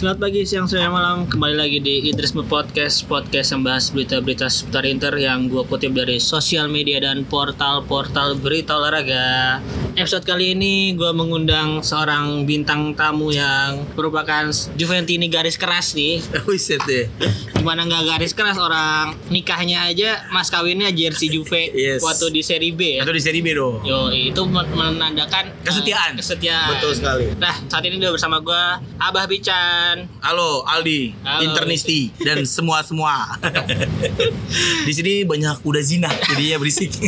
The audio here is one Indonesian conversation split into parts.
Selamat pagi, siang, sore, malam. Kembali lagi di Idrisme Podcast, podcast yang bahas berita-berita seputar Inter yang gue kutip dari sosial media dan portal-portal berita olahraga. Episode kali ini gue mengundang seorang bintang tamu yang merupakan Juventini garis keras nih. Wiset deh. Gimana nggak garis keras orang nikahnya aja mas kawinnya jersey Juve Yes. waktu di Seri B ya. Atau di seri B dong. Yo, itu men- menandakan eh, Kesetiaan. kesetiaan. Betul sekali. Nah, saat ini udah bersama gue Abah Bican. Halo Aldi, Halo. internisti dan semua semua. di sini banyak udah zina, jadinya berisik.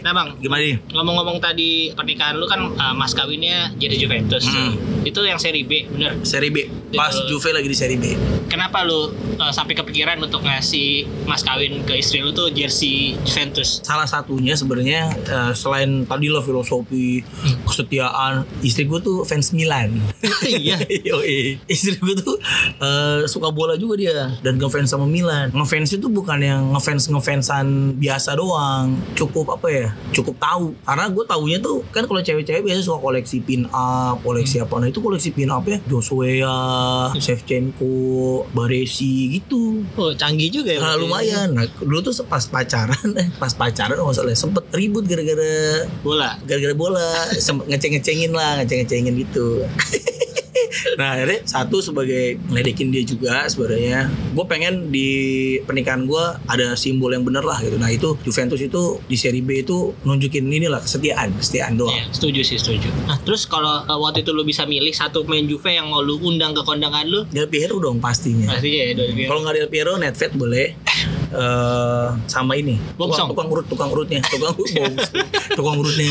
Nah, Bang, Gimana nih? ngomong-ngomong tadi pernikahan lu kan uh, mas kawinnya jadi Juventus. Hmm. Itu yang seri B, bener. Seri B. Pas. Juve lagi di seri B. Kenapa lu uh, sampai kepikiran untuk ngasih mas kawin ke istri lu tuh jersey Juventus? Salah satunya sebenarnya eh, selain tadi lo filosofi, kesetiaan, istri gue tuh fans Milan. Iya. Istri gue tuh eh, suka bola juga dia dan ngefans sama Milan. Ngefans itu bukan yang ngefans ngefansan biasa doang. Cukup apa ya? Cukup tahu. Karena gue taunya tuh kan kalau cewek-cewek biasa suka koleksi pin up, koleksi apa. Nah itu koleksi pin up ya Joshua, Shevchenko, Baresi gitu. Oh, canggih juga ya. Nah, lumayan. Nah, dulu tuh pas pacaran, eh, pas pacaran nggak salah sempet ribut gara-gara Bola. gara-gara bola, sempet ngeceng-ngecengin lah, ngeceng-ngecengin gitu. nah akhirnya satu sebagai ngeledekin dia juga sebenarnya. Gue pengen di pernikahan gue ada simbol yang bener lah gitu. Nah itu Juventus itu di seri B itu nunjukin inilah kesetiaan kesetiaan doang. Iya, setuju sih, setuju. Nah, terus kalau uh, waktu itu lu bisa milih satu pemain Juve yang mau lu undang ke kondangan lu, Del Piero dong pastinya. Pasti ya dari Kalau nggak Del Piero, Nedved boleh. Eh sama ini. Tukang, tukang urut tukang urutnya. Tukang urut tukang urutnya.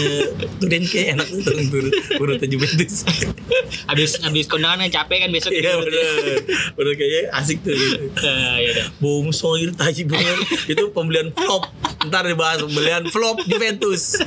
Turin kayak enak tuh tukang urut urutnya Juventus. Habis habis kondangan yang capek kan besok iya bener. Bener kayaknya asik tuh. Gitu. Eh, ya. Bongsong itu taji bener. Itu pembelian flop. Ntar dibahas pembelian flop Juventus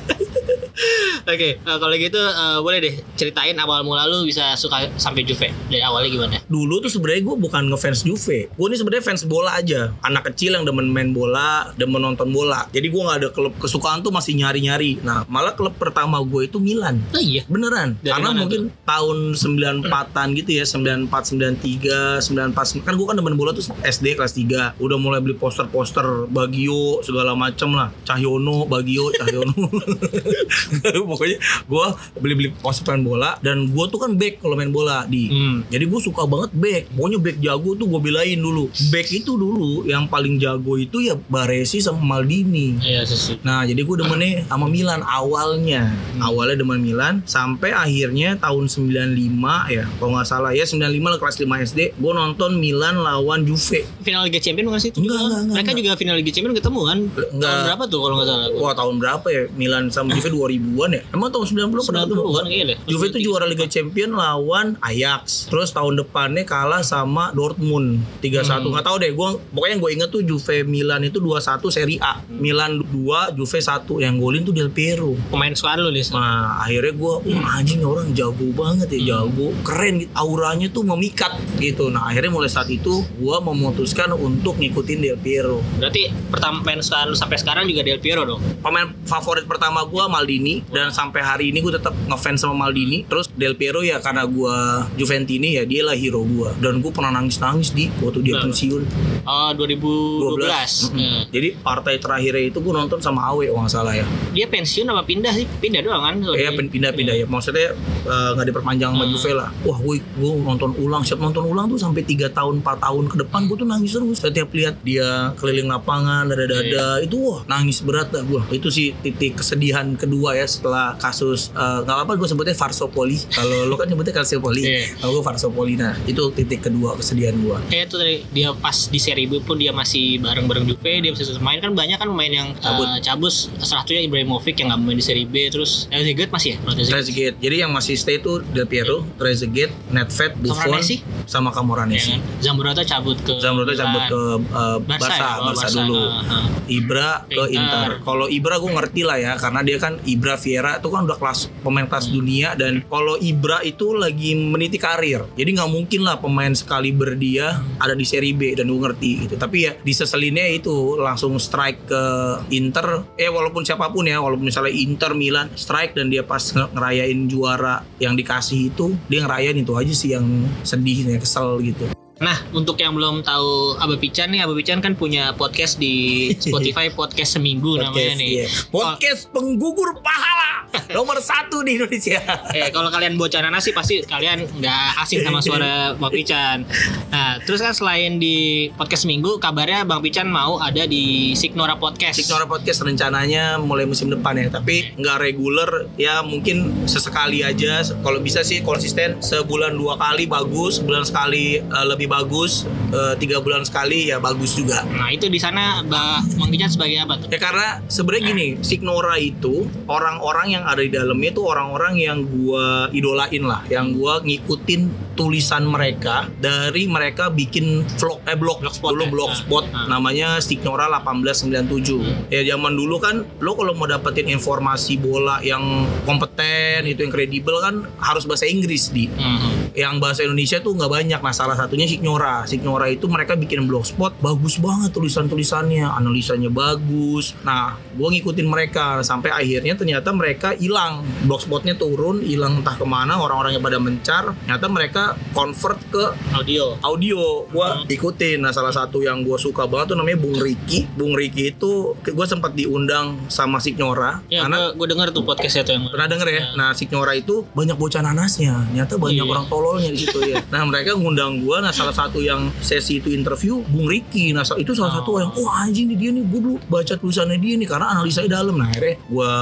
Oke, eh, kalau gitu eh, boleh deh ceritain awal mula lu bisa suka sampai Juve dari awalnya gimana? dulu tuh sebenarnya gue bukan ngefans Juve gue ini sebenarnya fans bola aja anak kecil yang demen main bola demen nonton bola jadi gue nggak ada klub kesukaan tuh masih nyari nyari nah malah klub pertama gue itu Milan Oh iya. Beneran, Dari karena mungkin tahun 94-an gitu ya, 94, 93, 94. Kan gue kan demen bola tuh SD kelas 3. Udah mulai beli poster-poster Bagio segala macem lah. Cahyono, Bagio, Cahyono. Pokoknya gue beli-beli poster main bola dan gue tuh kan back kalau main bola di. Hmm. Jadi gue suka banget back. Pokoknya back jago tuh gue belain dulu. Back itu dulu yang paling jago itu ya Baresi sama Maldini. Iya sesuai. Nah jadi gue demennya sama Milan awalnya Awalnya demen Milan Sampai akhirnya tahun 95 ya Kalau nggak salah ya 95 lah kelas 5 SD Gue nonton Milan lawan Juve Final Liga Champions bukan sih? itu? Enggak, enggak, enggak, Mereka juga final Liga Champions ketemu kan? Enggak. Tahun berapa tuh kalau nggak salah? Wah tahun berapa ya Milan sama Juve 2000-an ya Emang tahun 90 pernah ketemu 90 kan kayaknya deh. Juve itu juara Liga Champion lawan Ajax. Terus tahun depannya kalah sama Dortmund 3-1. Hmm. Tahu deh, gua pokoknya gue inget tuh Juve Milan itu 2-1 Serie A. Milan 2, Juve 1. Yang golin tuh Del Piero. Pemain suara lu nih. Nah akhirnya gue, wah anjing orang jago banget ya, jago, keren gitu. Auranya tuh memikat gitu. Nah akhirnya mulai saat itu gue memutuskan untuk ngikutin Del Piero. Berarti pertama pemain suara lu sampai sekarang juga Del Piero dong. Pemain favorit pertama gue Maldini dan sampai hari ini gue tetap ngefans sama Maldini. Terus Del Piero ya karena gue Juventini ya dia lah hero gue. Dan gue pernah nangis-nangis di waktu dia pensiun. Oh 2012. Mm-mm. Hmm. Jadi partai terakhirnya itu gue nonton sama Awe kalau nggak salah ya. Dia pensiun apa pindah sih? Pindah doang kan? Iya pindah-pindah ya. Maksudnya eh, nggak diperpanjang sama Hmm. Juve lah. Wah gue gue nonton ulang, siap nonton ulang tuh sampai 3 tahun 4 tahun ke depan gue tuh nangis terus. Setiap lihat dia keliling lapangan, dada-dada Iya. itu wah nangis berat dah gue. Itu sih titik kesedihan kedua ya setelah kasus eh, nggak apa-apa gue sebutnya Varsopoli. Kalau lo kan nyebutnya Calciopoli. Iya. Kalau gue Varsopoli. Nah itu titik kedua kesedihan gue. Kayak itu tadi dia pas di seri B pun dia masih bareng-bareng Juve, dia masih main kan banyak kan pemain yang Cabut. eh, cabus salah satunya Ibrahimovic yang nggak main di seri B terus Trezeguet masih ya? Trezeguet. Jadi yang masih stay itu Del Piero, Trezeguet, Nedved, Buffon, Camoranesi? sama Camoranesi. kan? Zambrota cabut ke Zambrota cabut ke uh, Barca, Barca, ya, Barca, kalau Barca, dulu. nah, nah. Ibra ke Inter. Inter. Kalau Ibra gue ngerti lah ya karena dia kan Ibra Ibra Vieira itu kan udah kelas pemain kelas Hmm. dunia dan kalau Ibra itu lagi meniti karir. Jadi nggak mungkin lah pemain sekali berdia ada di Serie B dan gue ngerti gitu. Tapi ya diseselinnya itu langsung strike ke Inter. Eh walaupun siapa pun ya walaupun misalnya Inter Milan strike dan dia pas nge- ngerayain juara yang dikasih itu dia ngerayain itu aja sih yang sedih ya kesel gitu Nah, untuk yang belum tahu Abah Pican nih, Abah Pican kan punya podcast di Spotify podcast seminggu namanya nih. iya. podcast penggugur pahala nomor satu di Indonesia Eh, kalau kalian bocah nanas sih pasti kalian nggak asing sama suara Bang Pican. Nah, terus kan selain di podcast minggu, kabarnya Bang Pican mau ada di Signora Podcast. Signora Podcast rencananya mulai musim depan ya tapi nggak reguler ya mungkin sesekali aja kalau bisa sih konsisten sebulan dua kali bagus sebulan sekali eh, lebih bagus eh, tiga bulan sekali ya bagus juga Nah, itu di sana Bang sebagai apa tuh? ya karena sebenarnya gini Signora itu orang-orang yang ada di dalamnya itu orang-orang yang gua idolain lah yang gua ngikutin tulisan mereka dari mereka bikin vlog eh blog Blogspot dulu ya? blogspot Ah. namanya Signora 1897 ya zaman dulu kan lo kalau mau dapetin informasi bola yang kompeten itu yang kredibel kan harus bahasa Inggris di Hmm. yang bahasa Indonesia tuh nggak banyak nah salah satunya Signora Signora itu mereka bikin blogspot bagus banget tulisan-tulisannya analisanya bagus nah gue ngikutin mereka sampai akhirnya ternyata mereka hilang blogspotnya turun hilang entah ke mana orang-orangnya pada mencar ternyata mereka convert ke Audio. audio gua Hmm. ikutin nah salah satu yang gua suka banget tuh namanya Bung Riki Bung Riki itu gue sempat diundang sama Signora Ya, karena gue denger tuh podcastnya tuh yang Pernah denger ya? Ya. Nah, Signora itu banyak bocah nanasnya. Nyata banyak Iya. orang tololnya di situ ya. Nah, mereka ngundang gua. Nah, salah satu yang sesi itu interview Bung Riki. Nah, itu salah satu Oh. yang oh anjing nih dia nih gue dulu baca tulisannya dia nih karena analisanya dalam. Nah, akhirnya gua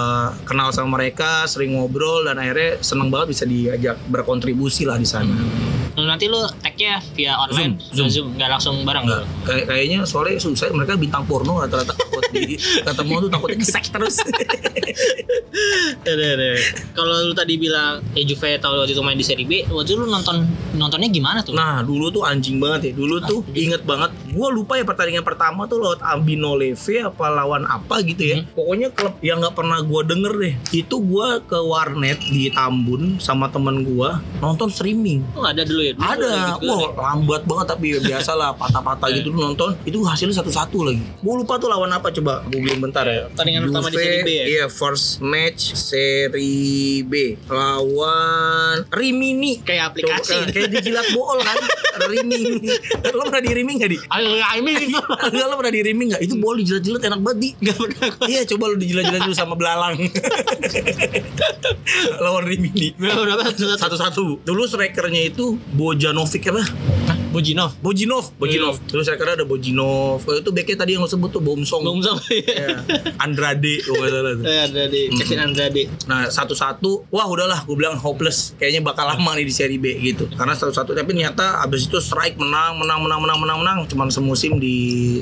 kenal sama mereka, sering ngobrol dan akhirnya seneng banget bisa diajak berkontribusi lah di sana. Lu nanti lu tag-nya via online, Zoom, Zoom, Zoom, nggak langsung bareng. Enggak, kayak kayaknya soalnya susah mereka bintang porno rata-rata takut di ketemu tuh takutnya gesek terus. Kalau lu tadi bilang ya Juve tahu waktu itu main di Serie B, waktu itu lu nonton nontonnya gimana tuh? Nah dulu tuh anjing banget ya. Dulu tuh inget banget Gue lupa ya pertandingan pertama tuh Lawan Ambino Leve apa lawan apa gitu ya Hmm. Pokoknya klub yang gak pernah gue denger deh Itu gue ke warnet di Tambun Sama temen gue Nonton streaming Oh, ada dulu ya? Dulu ada, gitu wah ya? lambat banget tapi ya biasa lah patah-patah Iya. gitu nonton itu hasilnya satu-satu lagi. Gue lupa tuh lawan apa coba googling bentar ya. Pertandingan pertama di Serie B ya? Iya first match Serie B lawan Rimini. Kayak aplikasi. Coba, kayak dijilat bool kan Rimini Lo pernah di Rimini gak di? Ayo, ini. Enggak lo pernah di Rimini gak? Itu bool dijilat-jilat enak banget di Gak pernah. Iya coba lu dijilat-jilat dulu sama belalang Lawan satu satu. Satu-satu Dulu strikernya itu Bojanovic apa? Bojinov. Bojinov, Bojinov. Terus saya kira ada Bojinov. Oh, itu backnya tadi yang lo sebut tuh Bomsong. Belum sampai. Ya. Andrade kalau nggak salah tuh. Eh, ada di Kevin Andrade. Nah satu-satu, wah udahlah, gue bilang hopeless. Kayaknya bakal lama nih di Serie B gitu. Karena satu-satu, tapi ternyata abis itu strike menang, menang, menang, menang, menang, menang. Cuman semusim di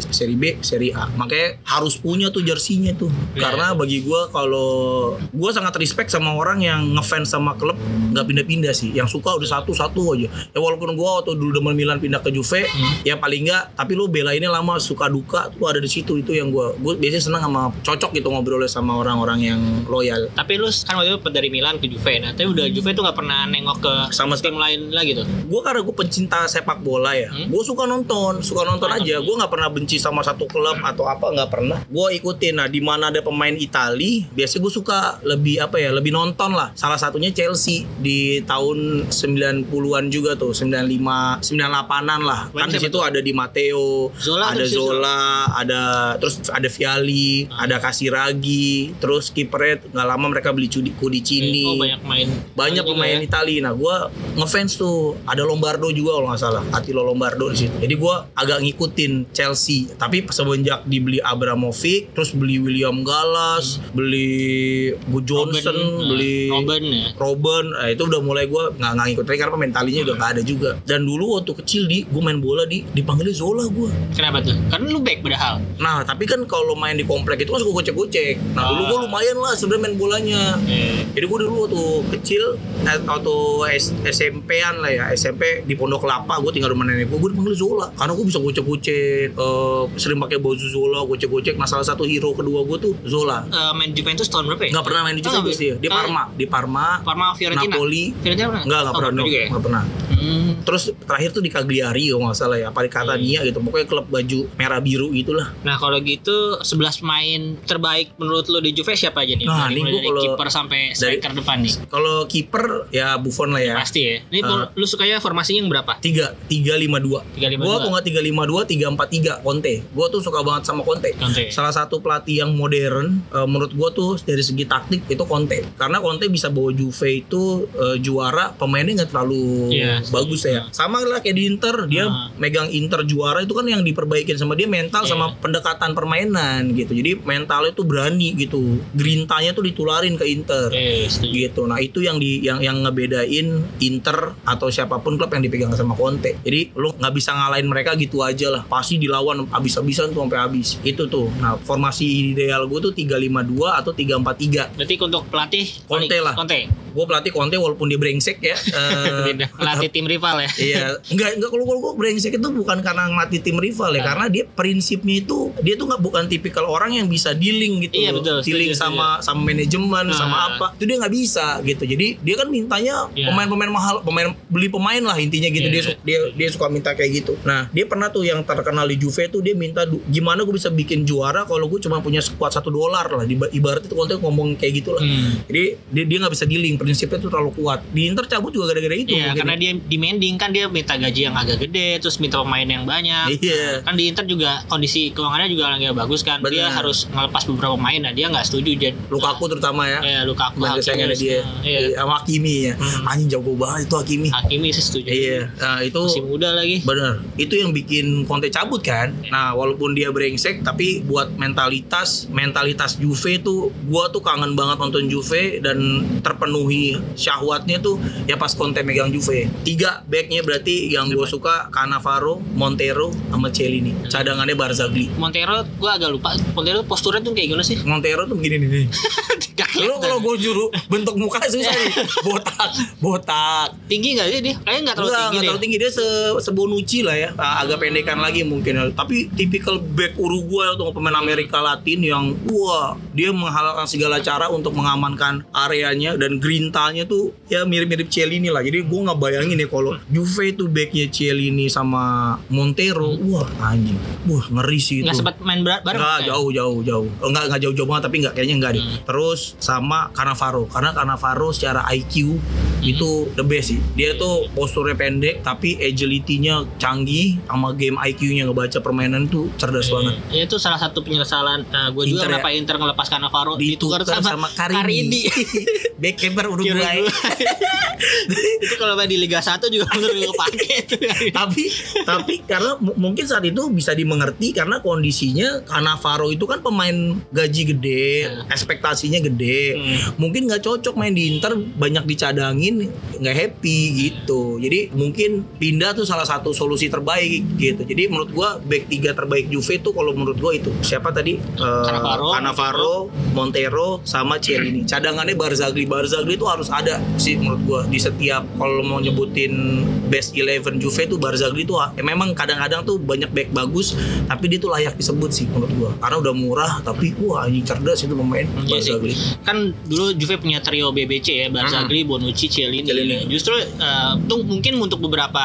Serie B, Serie A. Makanya harus punya tuh jersinya tuh. Iya. Karena bagi gue kalau gue sangat respect sama orang yang ngefans sama klub nggak pindah-pindah sih. Yang suka udah satu-satu aja. Ya walaupun gue waktu dulu demen Milan pindah ke Juve, Hmm. ya paling nggak. Tapi lu belainnya lama, suka duka tuh ada di situ. Itu yang gue, gue biasanya senang sama cocok gitu ngobrolnya sama orang-orang yang loyal. Tapi lu kan waktu itu dari Milan ke Juve. Nah, tapi udah Juve tuh gak pernah nengok ke Sama tim lain lagi tuh. gue karena gue pencinta sepak bola ya Hmm? gue suka nonton suka nonton aja gue nggak pernah benci sama satu klub atau apa nggak pernah gue ikutin nah di mana ada pemain Itali biasanya gue suka lebih apa ya lebih nonton lah salah satunya Chelsea di tahun 90-an juga tuh 95 98-an lah kan di situ ada di Matteo Zola ada. Zola ada terus ada Viali Ah. ada Casiraghi terus kipernya nggak lama mereka beli Cudi Cudicini Oh, banyak main. banyak pemain ya. Itali. Nah, gue ngefans tuh. Ada Lombardo juga kalau nggak salah. Attilo Lombardo di situ. Jadi gue agak ngikutin Chelsea. Tapi semenjak dibeli Abramovich, terus beli William Gallas, beli Bu Johnson, Robben, nah, beli Robben ya. Robben, nah, itu udah mulai gue nggak ngikut lagi karena mentalinya udah nggak ada juga. Dan dulu waktu kecil kecil di. Gue main bola di. Dipanggilnya Zola gue Kenapa tuh? Karena lu back padahal. nah tapi kan kalau main di komplek itu kan suka gocek-gocek. Nah dulu Ah. gue lumayan lah sebenarnya main bolanya. Jadi gue dulu waktu kecil eh, S- SMP-an lah ya SMP di Pondok Kelapa gue tinggal rumah nenek gue gue dipanggil Zola. Karena gue bisa gocek-gocek eh, sering pakai baju Zola gocek-gocek. Nah salah satu hero kedua gue tuh Zola. Eh, main Juventus tahun berapa ya? nggak pernah main di Oh, Juventus nggak, dia di ah, Parma. Di Parma Parma Fiorentina. Napoli. Fiorentina pernah? Enggak, enggak Oh, pernah, enggak pernah. Hmm. Terus terakhir tuh di Cagliari kalau nggak salah ya, apa di Catania gitu. Pokoknya klub baju merah biru itulah. Nah kalau gitu 11 pemain terbaik menurut lu di Juve siapa aja nih? Nah, dari, ini dari kalau- kiper sampai striker depan nih. Kalau kiper ya Buffon lah ya. Pasti ya. Ini Ah. lu sukanya formasinya yang berapa? Tiga, tiga lima dua. 352. Gua kalau nggak tiga lima dua, tiga empat tiga Conte. Gua tuh suka banget sama Conte. Conte. Salah satu pelatih yang modern, eh, menurut gua tuh dari segi taktik itu Conte. Karena Conte bisa bawa Juve itu eh, juara, pemainnya nggak terlalu Iya, bagus ya. Sama lah kayak di Inter, dia Ah. megang Inter juara itu kan yang diperbaikin sama dia mental Iya. sama pendekatan permainan gitu. Jadi mentalnya tuh berani gitu. Grintanya tuh ditularin ke Inter. Eh, setuju. gitu. Nah, itu yang di yang yang ngebedain Inter atau siapa pun klub yang dipegang sama Conte. Jadi lu nggak bisa ngalahin mereka gitu aja lah. Pasti dilawan abis-abisan tuh sampai habis. Itu tuh. Nah, formasi ideal gue tuh 352 atau 343. Berarti untuk pelatih Conte lah. Conte. Gue pelatih Conte walaupun dia brengsek ya. Beda. Pelatih tim rival ya. Iya, enggak enggak kalau kalau gue brengsek itu bukan karena ngelatih tim rival ya, Ah. karena dia prinsipnya itu dia tuh nggak bukan tipikal orang yang bisa dealing gitu Iya, betul, dealing setuju, sama sama manajemen, Ah. sama apa. Itu dia nggak bisa gitu. Jadi dia kan mintanya Iya. pemain-pemain mahal, pemain beli pemain lah intinya gitu. Iya, dia iya. dia dia suka minta kayak gitu. Nah, dia pernah tuh yang terkenal di Juve tuh dia minta gimana gue bisa bikin juara kalau gue cuma punya squad satu dolar lah. Ibarat itu Conte ngomong kayak gitu lah. Hmm. Jadi dia dia nggak bisa dealing, prinsipnya tuh terlalu kuat. Di Inter cabut juga gara-gara itu. Iya, karena ya. dia demanding kan dia minta gaji yang agak gede, terus minta pemain yang banyak. Iya. Kan di Inter juga kondisi keuangannya juga lagi bagus kan. Dia Bener. harus ngelepas beberapa pemain, nah dia nggak setuju jadi Lukaku terutama ya. Ya, Lukaku Hakimi, dia. Iya. Iya, Sama Hakimi ya. Hmm. Anjing jago banget itu Hakimi. Hakimi sih setuju. Iya, nah itu Masih muda lagi. bener. Itu yang bikin Conte cabut kan. Nah, walaupun dia brengsek tapi buat mentalitas mentalitas Juve tuh gua tuh kangen banget nonton Juve dan terpenuhi syahwatnya tuh ya pas Conte megang Juve. Tiga backnya berarti yang gua suka Cannavaro, Montero, sama Celini. Cadangannya Barzagli. Montero gua agak lupa. Montero posturnya tuh kayak gimana sih? Montero tuh begini nih. Lu kalau gue juru bentuk muka susah nih. Botak, botak. tinggi nggak sih dia? Kayaknya nggak terlalu tinggi nggak terlalu tinggi dia se sebonucci lah ya. Ah, agak pendekan lagi mungkin. Tapi tipikal back Uruguay atau pemain Amerika Latin yang wah, dia menghalalkan segala cara untuk mengamankan areanya dan grintanya tuh ya mirip-mirip Cielini lah. Jadi gue nggak bayangin ya kalau Juve itu backnya Cielini sama Montero, wah anjing. Wah, ngeri sih itu. Nggak sempat main bar- bareng. Enggak, ya? jauh jauh jauh. Enggak enggak jauh-jauh banget tapi enggak kayaknya enggak deh. Hmm. Terus sama Cannavaro karena Cannavaro secara IQ itu the best sih. Dia tuh posturnya pendek tapi agility-nya canggih sama game IQ-nya ngebaca permainan tuh cerdas banget. Ya itu salah satu penyesalan gue juga ya? kenapa Inter ngelepaskan Navarro Ditukar sama, sama, Karimi. Back keeper Uruguay. itu kalau di Liga 1 juga harus gue pakai itu. tapi tapi karena mu- mungkin saat itu bisa dimengerti karena kondisinya Cannavaro itu kan pemain gaji gede, Hmm. ekspektasinya gede. Hmm. Mungkin nggak cocok main di Inter, banyak dicadangin, nggak happy gitu. Jadi mungkin pindah tuh salah satu solusi terbaik gitu. Jadi menurut gua back tiga terbaik Juve tuh kalau menurut gua itu. Siapa tadi? Eh, Cannavaro, Cannavaro, Montero sama Chiellini. Cadangannya Barzagli. Barzagli itu harus ada sih menurut gua di setiap kalau mau nyebutin best 11 Juve tuh Barzagli tuh ya memang kadang-kadang tuh banyak back bagus tapi dia tuh layak disebut sih menurut gua. Karena udah murah tapi wah anjing cerdas itu pemain Iya sih. Barzagli. kan dulu Juve punya trio BBC ya Barzagli, Bonucci, Chiellini. Hmm. Chiellini. Justru eh, tuh mungkin untuk beberapa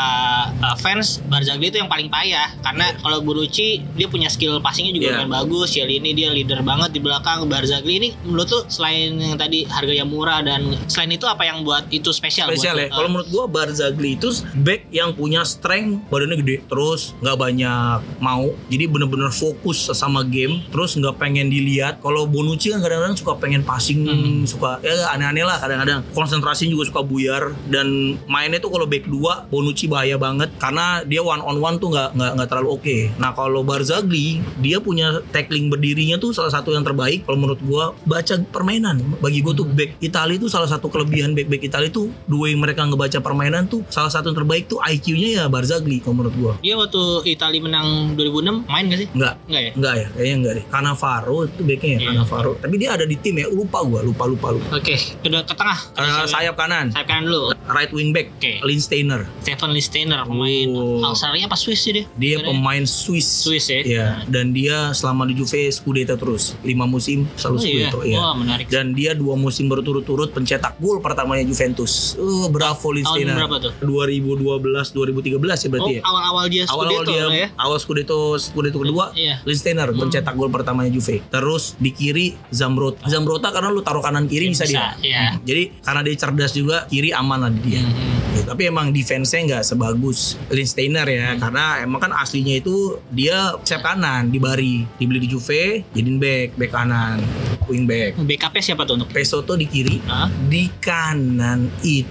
eh, fans Barzagli itu yang paling payah karena kalau Bonucci dia punya skill passingnya juga Iya. lumayan bagus. Chiellini dia leader banget di belakang. Barzagli ini menurut tuh selain yang tadi harga yang murah dan selain itu apa yang buat itu spesial? spesial buat ya. Kalau menurut gua Barzagli itu back yang punya strength, badannya gede, terus nggak banyak mau, jadi bener-bener fokus sama game, terus nggak pengen dilihat. Kalau Bonucci kan kadang-kadang suka pengen passing, Hmm. suka ya aneh-aneh lah kadang-kadang. Konsentrasi juga suka buyar dan mainnya tuh kalau back 2 Bonucci bahaya banget karena dia one on one tuh nggak nggak nggak terlalu oke. Nah kalau Barzagli dia punya tackling berdirinya tuh salah satu yang terbaik kalau menurut gua baca permainan. Bagi gua tuh back Italia tuh salah satu kelebihan back back Italia tuh dua yang mereka ngebaca permainan tuh salah satu yang terbaik tuh IQ-nya ya Barzagli kalau menurut gua. Dia waktu Italia menang 2006 main gak sih? Enggak, Enggak ya? enggak ya, kayaknya enggak deh. Cannavaro itu backnya ya, Iya. Cannavaro. Tapi dia ada di tim ya, lupa gua, lupa lupa lupa. Oke, udah ke tengah. Uh, sayap kanan, Sayap kanan dulu. right wing back, Oke. Linsteiner. Stefan Listeiner pemain Oh. Australia apa Swiss sih dia? Dia pemain Swiss. Swiss ya? Iya, dan dia selama di Juve Scudetto terus. Lima musim selalu Oh iya. Scudetto, iya. Wah, menarik. Dan dia dua musim berturut-turut pencetak gol pertamanya Juventus. Uh, bravo Linsteiner. berapa tuh? 2012 2013 ya berarti Oh, ya. awal-awal dia Awal-awal dia ya. awal Scudetto Scudetto kedua Iya. Linsteiner pencetak gol pertamanya Juve. Terus di kiri Zambrota. Zambrota karena lu taruh kanan kiri bisa, dia. Iya. Jadi karena dia cerdas juga kiri aman lah di dia. Mhm. Ya, tapi emang defense-nya nggak sebagus Linsteiner ya karena emang kan aslinya itu dia sayap kanan di Bari dibeli di Juve jadiin back back kanan wing back BKP siapa tuh untuk? Pesoto di kiri Hah? di kanan itu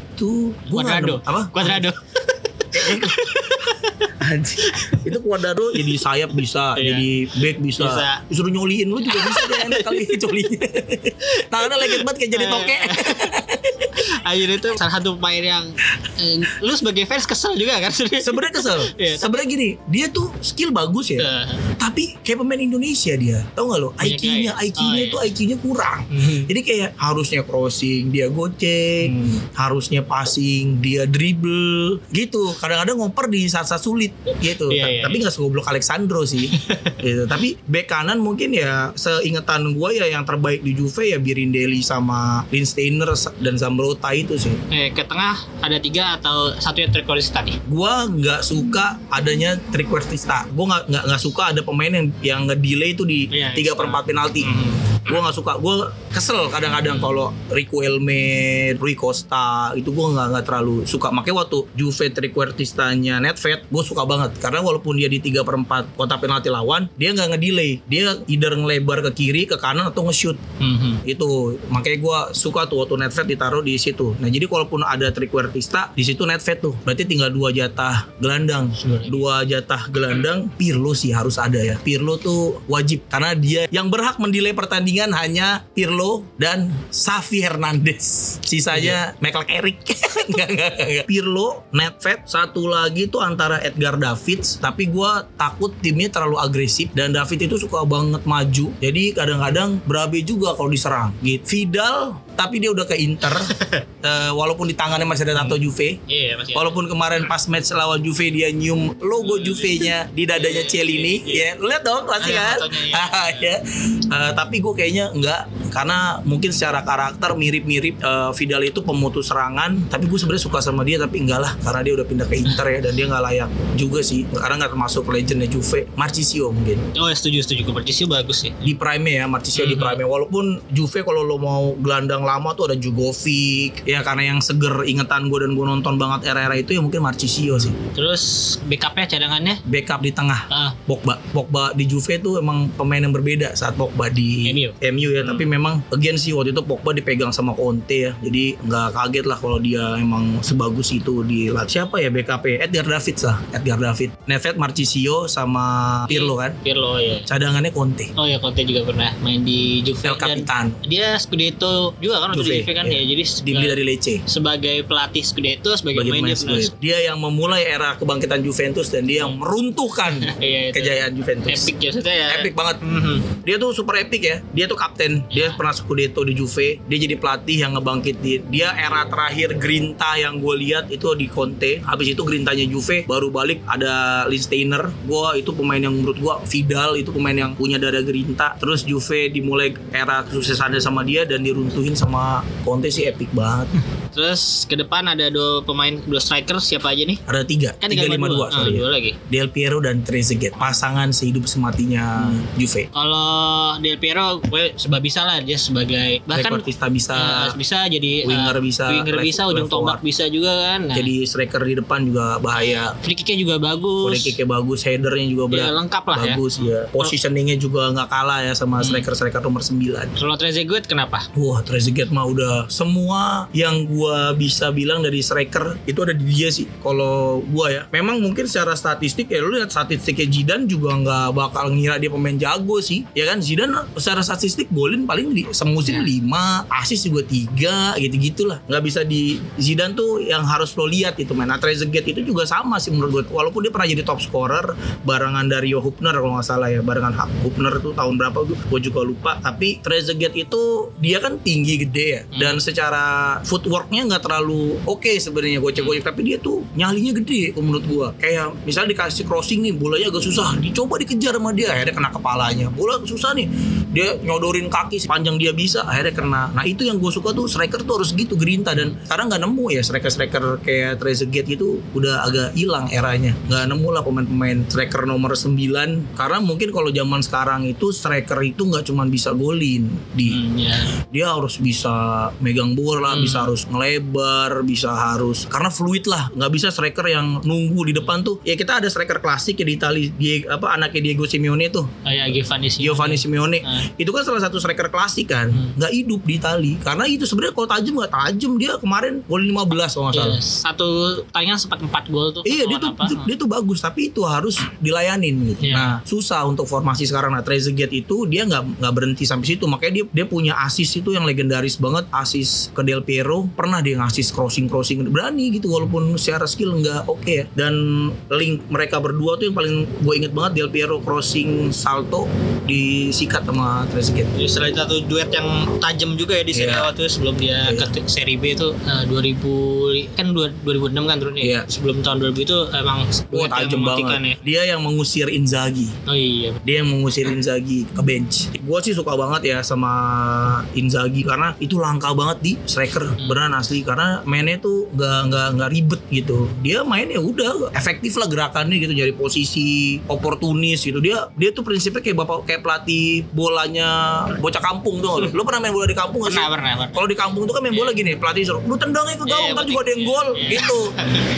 Quadrado. nemu- apa Quadrado. Anjing. itu Quadrado jadi sayap bisa Iya. jadi back bisa. Bisa. disuruh nyoliin lu juga bisa deh enak kali nyoliin tangannya leket banget kayak jadi toke Akhirnya itu salah satu pemain yang eh, lu sebagai fans kesel juga kan sebenarnya. kesel Iya. sebenarnya gini dia tuh skill bagus ya Eh, tapi kayak pemain Indonesia dia tau gak lo IQ-nya. IQ-nya Oh, iya. itu IQ-nya kurang Mhm. jadi kayak harusnya crossing dia gocek Hmm. harusnya passing dia dribble gitu kadang-kadang ngoper di saat-saat sulit gitu Iya, Ta- iya, tapi nggak segoblok Alexandro sih gitu tapi back kanan mungkin ya seingetan gue ya yang terbaik di Juve ya Birindelli sama Linsteiner dan Zambrota itu sih Eh, ke tengah ada tiga atau satu yang terkoris tadi. gua nggak suka adanya trequartista. Gua nggak nggak suka ada pemain yang yang nge-delay itu di Iya, tiga extra. perempat penalti. Mhm. Gua nggak suka. Gua kesel kadang-kadang kalau Rico Elme, Rui Costa itu gua nggak nggak terlalu suka. Makanya waktu Juve trequartistanya Nedved, gue suka banget. Karena walaupun dia di tiga perempat kotak penalti lawan, dia nggak nge-delay. Dia either ngelebar ke kiri, ke kanan atau nge-shoot. Mhm. itu makanya gua suka tuh waktu Netfed ditaruh di situ. Nah jadi kalaupun ada trequartista di situ Netfed tuh. Berarti tinggal dua jatah gelandang. Dua jatah gelandang Pirlo sih harus ada ya. Pirlo tuh wajib. Karena dia yang berhak mendelay pertandingan hanya Pirlo dan Xavi Hernandez. Sisanya Michael Carrick. Nggak, nggak, nggak, nggak. Pirlo Netfed satu lagi tuh antara Edgar Davids tapi gua takut timnya terlalu agresif dan David itu suka banget maju. Jadi kadang-kadang berabe juga kalau diserang. Gitu. Vidal tapi dia udah ke Inter Eh, walaupun di tangannya masih ada tato Juve Iya, masih. ada. Walaupun kemarin pas match lawan Juve dia nyium logo Juve-nya di dadanya Cielini, ya lu lihat dong pasti kan. ya. Eh, tapi gue kayaknya enggak karena mungkin secara karakter mirip-mirip eh, Vidal itu pemutus serangan, tapi gue sebenarnya suka sama dia tapi enggak lah karena dia udah pindah ke Inter ya dan dia nggak layak juga sih karena nggak termasuk legendnya Juve. Marcisio mungkin Oh, ya, setuju setuju Kupertisi bagus sih. di prime ya Marcisio di Mhm. prime walaupun Juve kalau lo mau gelandang lama tuh ada Jugovic. Ya karena yang seger ingetan gue dan gue nonton banget era-era itu ya mungkin Marcisio sih. Terus backup-nya cadangannya? Backup di tengah. Ah, Pogba. Pogba di Juve tuh emang pemain yang berbeda saat Pogba di MU. ya. Tapi memang again sih waktu itu Pogba dipegang sama Conte ya. Jadi nggak kaget lah kalau dia emang sebagus itu di lat siapa ya BKP Edgar David lah. Edgar David. Neves Marcisio sama Pirlo kan? Pirlo ya. cadangannya Conte. Oh ya Conte juga pernah main di Juve El dan Capitan dia Scudetto juga kan waktu di Juve, kan iya. ya. Jadi dibeli dari Lecce sebagai pelatih Scudetto sebagai pemain pemain dia. Dia yang memulai era kebangkitan Juventus dan dia yang meruntuhkan Iya, kejayaan Juventus. epic ya ya. Epic banget. Mhm. Dia tuh super epic ya. Dia tuh kapten. Dia Iya. pernah Scudetto di Juve. Dia jadi pelatih yang ngebangkitin. Dia era terakhir Grinta yang gue lihat itu di Conte. Habis itu Grintanya Juve baru balik ada Linsteiner. Gua itu pemain yang menurut gua Vidal itu pemain yang punya dada Grinta. Terus Juve dimulai era kesuksesannya sama dia dan diruntuhin sama Conte sih epic banget. Terus ke depan ada dua pemain dua striker siapa aja nih? Ada tiga, Kan tiga lima dua, Ah, sorry. ya. dua lagi. Del Piero dan Trezeguet pasangan sehidup sematinya Hmm. Juve. Kalau Del Piero gue sebab bisa lah dia sebagai bahkan bisa, eh, bisa jadi eh, winger bisa, winger left- bisa ujung tombak bisa juga kan. Nah, jadi striker di depan juga bahaya. free kicknya juga bagus. Free kicknya bagus, headernya juga Ya, berat. lengkap lah ya. bagus ya. Positioningnya juga nggak kalah ya sama Hmm. striker-striker nomor 9. Kalau Trezeguet kenapa? Wah, Trezeguet mah udah semua yang gua bisa bilang dari striker itu ada di dia sih kalau gua ya. Memang mungkin secara statistik ya lu lihat statistiknya Zidane juga nggak bakal ngira dia pemain jago sih ya kan? Zidane secara statistik golin paling di semusim Ya. 5 asis juga 3 gitu gitulah nggak bisa di Zidane tuh yang harus lo lihat itu main nah Trezeguet itu juga sama sih menurut gue walaupun dia pernah jadi top scorer barengan Dario Hubner kalau nggak salah ya barengan Hub- Hubner tuh tahun berapa gue juga lupa. Tapi Trezeguet itu dia kan tinggi gede ya. Hmm. dan secara footworknya nggak terlalu oke sebenarnya gocek-gocek. Tapi dia tuh nyalinya gede menurut gua. Kayak misalnya dikasih crossing nih bolanya agak susah. Dicoba dikejar sama dia akhirnya kena kepalanya. Bola susah nih. Dia nyodorin kaki sepanjang dia bisa akhirnya kena. Nah itu yang gue suka tuh striker tuh harus gitu gerinta. Dan sekarang nggak nemu ya striker-striker kayak Trezeguet itu udah agak hilang eranya. Nggak nemu lah pemain-pemain striker nomor 9 karena mungkin kalau zaman sekarang itu striker itu nggak cuma bisa golin di Hmm, ya. dia harus bisa megang bola, Hmm. bisa harus ngelebar, bisa harus karena fluid lah, nggak bisa striker yang nunggu di depan tuh. Ya kita ada striker klasik ya di Itali, dia apa anaknya Diego Simeone tuh, Kayak Giovanni Simeone. Giovanni Simeone. Ah. Itu kan salah satu striker klasik kan, Hmm. nggak hidup di Itali. Karena itu sebenarnya kalau tajam nggak tajam dia kemarin gol 15 kalau nggak Iya, salah. satu pertandingan sempat 4 gol tuh. Iya dia tuh apa? dia tuh bagus tapi itu harus dilayanin gitu. Iya. Nah susah untuk formasi sekarang. Nah Trezeguet itu dia nggak nggak berhenti sampai situ makanya dia dia punya asis itu yang legendaris banget asis ke Del Piero pernah dia ngasih crossing crossing berani gitu walaupun secara skill nggak oke ya. Dan link mereka berdua tuh yang paling gue inget banget Del Piero crossing salto disikat sama Trezeguet. Jadi selain satu duet yang tajam juga ya di Serie Iya. A waktu sebelum dia Iya. ke Serie B itu eh, 2000 kan dua- 2006 kan turunnya. Iya. Sebelum tahun 2000 itu emang yang tajam banget. ya. Dia yang mengusir Inzaghi. Oh iya. dia yang mengusir Inzaghi ke bench. Gue sih suka banget ya sama Inzaghi karena itu langka banget di striker beneran asli karena mainnya tuh nggak nggak nggak ribet gitu. Dia mainnya udah efektif lah gerakannya gitu dari posisi oportunis gitu. Dia dia tuh prinsipnya kayak bapak kayak pelatih bolanya bocah kampung tuh. Lu pernah main bola di kampung gak sih? Pernah, pernah, pernah. Kalau di kampung tuh kan main bola gini, pelatih suruh lu tendangnya ke gawang, Iya, ntar juga ada yang iya, gol iya. gitu.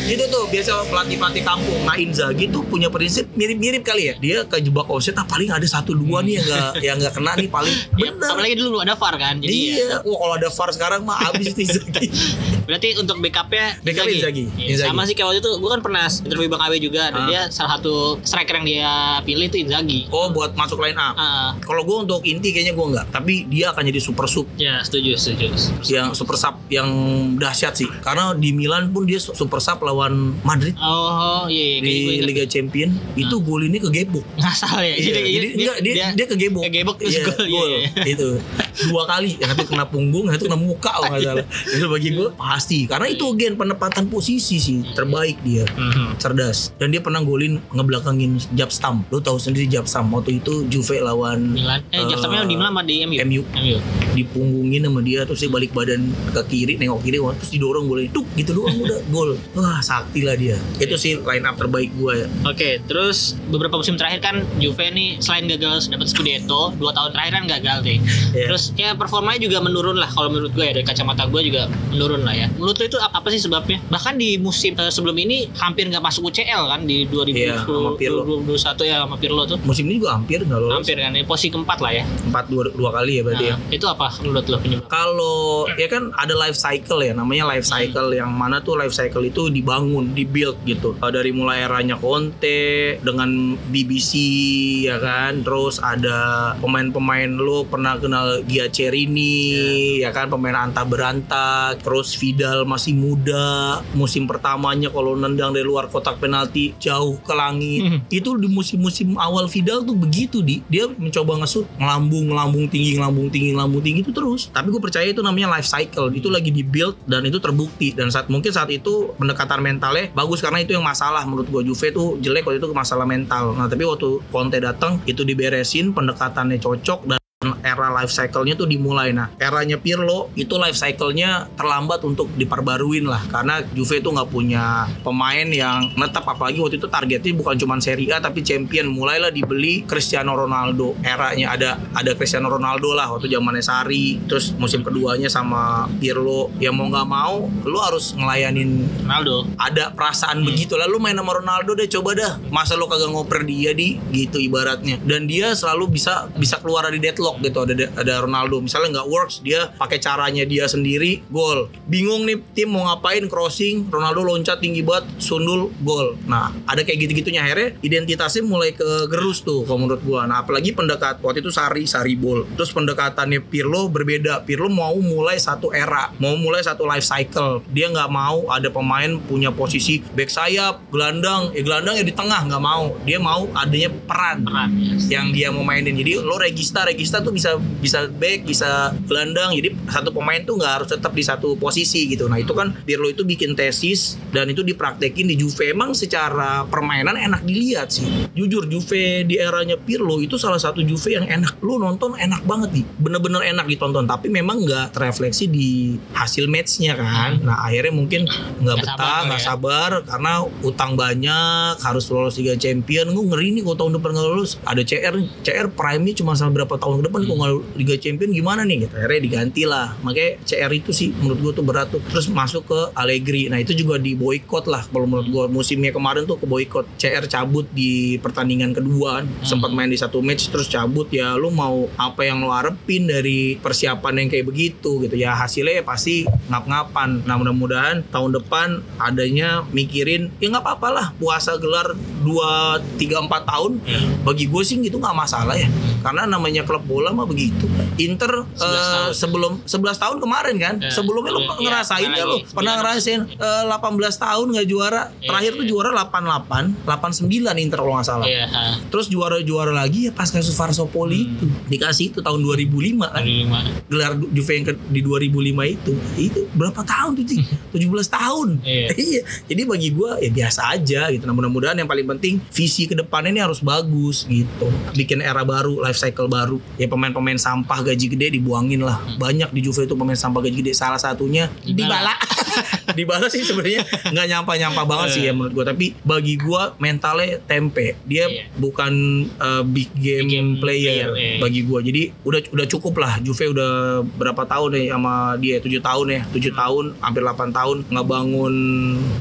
Gitu tuh biasa pelatih-pelatih kampung. Nah Inzaghi tuh punya prinsip mirip-mirip kali ya. Dia kejebak offset, ah paling ada satu dua nih yang nggak yang nggak kena nih paling. Ya, Bener. apalagi dulu ada VAR kan. Jadi ya, iya. Wah kalau ada VAR sekarang mah abis itu Inzaghi. berarti untuk backupnya Backup Inzaghi. Iya, Inzaghi. Sama sih kayak waktu itu gue kan pernah interview Bang Abe juga dan Ah. dia salah satu striker yang dia pilih itu Inzaghi. Oh buat masuk line up. Ah, Kalau gue untuk inti kayaknya gue nggak. Tapi dia akan jadi super sub ya setuju setuju. yang super sub yang dahsyat sih. Karena di Milan pun dia super sub lawan Madrid Oh iya, iya di. Liga Champion itu gol ini kegebuk. ngasal ya. Iya, jadi, enggak, dia, dia, kegebok. kegebok terus Iya, gol. Iya, iya. Itu dua kali, yang satu kena punggung, yang satu kena muka kalau nggak salah. Itu bagi gue pasti, karena itu gen penempatan posisi sih terbaik dia. Mhm. Cerdas dan dia pernah golin ngebelakangin Jabstam. Lo tahu sendiri Jabstam waktu itu Juve lawan Milan. Eh, Jaftamnya di Milan sama di MU. MU. MU. dipunggungin sama dia terus dia balik badan ke kiri nengok kiri wah, terus didorong boleh tuk gitu doang udah gol wah sakti lah dia itu sih line up terbaik gue ya Oke, terus beberapa musim terakhir kan Juve nih selain gagal dapat Scudetto, dua tahun terakhir kan gagal deh. Iya. Terus ya performanya juga menurun lah kalau menurut gue ya dari kacamata gue juga menurun lah ya. Menurut lo itu apa, apa sih sebabnya? Bahkan di musim eh, sebelum ini hampir nggak masuk UCL kan di 2020 Iya, sama Pirlo. 2021 ya sama Pirlo tuh. musim ini juga hampir nggak lolos Hampir kan ya, posisi keempat lah ya. empat dua, dua kali ya berarti ya Nah, itu apa menurut lo penyebab? kalau ya kan ada life cycle ya namanya life cycle yang mana tuh life cycle itu dibangun dibuild gitu Uh, dari mulai eranya Conte dengan BBC ya kan terus ada pemain-pemain lo pernah kenal Gia Cerini ya kan pemain anta beranta terus Vidal masih muda musim pertamanya kalau nendang dari luar kotak penalti jauh ke langit. Hmm. itu di musim-musim awal Vidal tuh begitu di. Dia mencoba ngesut ngelambung ngelambung tinggi ngelambung tinggi ngelambung tinggi itu terus. Tapi gue percaya itu namanya life cycle. Itu lagi di build dan itu terbukti. Dan saat mungkin saat itu pendekatan mentalnya bagus karena itu yang masalah menurut gue Juve tuh jelek waktu itu masalah mental. Nah tapi waktu Conte datang itu diberesin pendekatannya cocok dan era life cycle-nya tuh dimulai. Nah eranya Pirlo itu life cycle-nya terlambat untuk diperbaruin lah. Karena Juve tuh nggak punya pemain yang netap apalagi waktu itu targetnya bukan cuma Serie A tapi champion. Mulailah dibeli Cristiano Ronaldo. Eranya ada ada Cristiano Ronaldo lah waktu zamannya Sari terus musim keduanya sama Pirlo. Ya mau nggak mau lu harus ngelayanin Ronaldo. ada perasaan begitu lah. Lu main sama Ronaldo deh coba dah. Masa lu kagak ngoper dia di? Gitu ibaratnya. Dan dia selalu bisa bisa keluar dari deadlock mentok gitu ada ada Ronaldo. Misalnya nggak works dia pakai caranya dia sendiri gol. Bingung nih tim mau ngapain crossing Ronaldo loncat tinggi banget sundul gol. Nah ada kayak gitu-gitunya. Akhirnya identitasnya mulai ke gerus tuh kalau menurut gua. Nah apalagi pendekat waktu itu Sari Sari Bol. Terus pendekatannya Pirlo berbeda. Pirlo mau mulai satu era mau mulai satu life cycle. Dia nggak mau ada pemain punya posisi back sayap gelandang. Ya gelandang ya di tengah nggak mau. Dia mau adanya peran peran ya. yang dia mau mainin. Jadi lo regista regista tuh bisa bisa back bisa gelandang. Jadi satu pemain tuh nggak harus tetap di satu posisi gitu. Nah itu kan Pirlo itu bikin tesis dan itu dipraktekin di Juve. Emang secara permainan enak dilihat sih. Jujur Juve di eranya Pirlo itu salah satu Juve yang enak. Lu nonton enak banget nih. Bener-bener enak ditonton. Tapi memang nggak terefleksi di hasil matchnya kan. Nah akhirnya mungkin nggak betah nggak ya. sabar karena utang banyak harus lolos Liga Champion. Gue ngeri nih kalau tahun depan nggak lolos. Ada CR CR prime-nya cuma sampai berapa tahun ke depan kalau nggak Liga Champion gimana nih? Gitu akhirnya diganti lah makanya CR itu sih menurut gue tuh berat tuh. Terus masuk ke Allegri. Nah itu juga di boykot lah kalau menurut gue musimnya kemarin tuh ke boykot CR cabut di pertandingan kedua. Sempat main di satu match terus cabut. Ya lu mau apa yang lu harapin dari persiapan yang kayak begitu gitu. Ya hasilnya ya pasti ngap-ngapan. Nah mudah-mudahan tahun depan adanya mikirin ya nggak apa-apa lah puasa gelar 2 3 4 tahun. Iya. bagi gue sih gitu nggak masalah ya. Karena namanya klub bola mah begitu. Inter 11 tahun. sebelum 11 tahun kemarin kan? Ya, sebelumnya lu iya, ngerasain ya lu? pernah ngerasain eh, 18 tahun nggak juara? Iya, terakhir tuh iya. juara 88 89 Inter kalau nggak salah. Iya, terus juara-juara lagi ya pas kasus Varsopoli Hmm. itu. Dikasih itu tahun 2005 kan. Dari lima. gelar Juve yang ke- di 2005 itu. Itu berapa tahun tuh Ci? 17 tahun. Iya. iya. Jadi bagi gua ya biasa aja gitu. Nah mudah-mudahan yang paling penting visi ke depannya ini harus bagus gitu. Bikin era baru life cycle baru. ya pemain-pemain sampah gaji gede dibuangin lah. Banyak di Juve itu pemain sampah gaji gede. Salah satunya Dybala. Dybala sih sebenarnya nggak nyampa-nyampa banget sih ya menurut gua. Tapi bagi gua mentalnya tempe. Dia Iya. bukan uh, big game, Big game player, player, iya. bagi gua. Jadi udah udah cukup lah. Juve udah berapa tahun nih sama dia? Tujuh tahun ya? Tujuh Hmm. tahun hampir 8 tahun ngebangun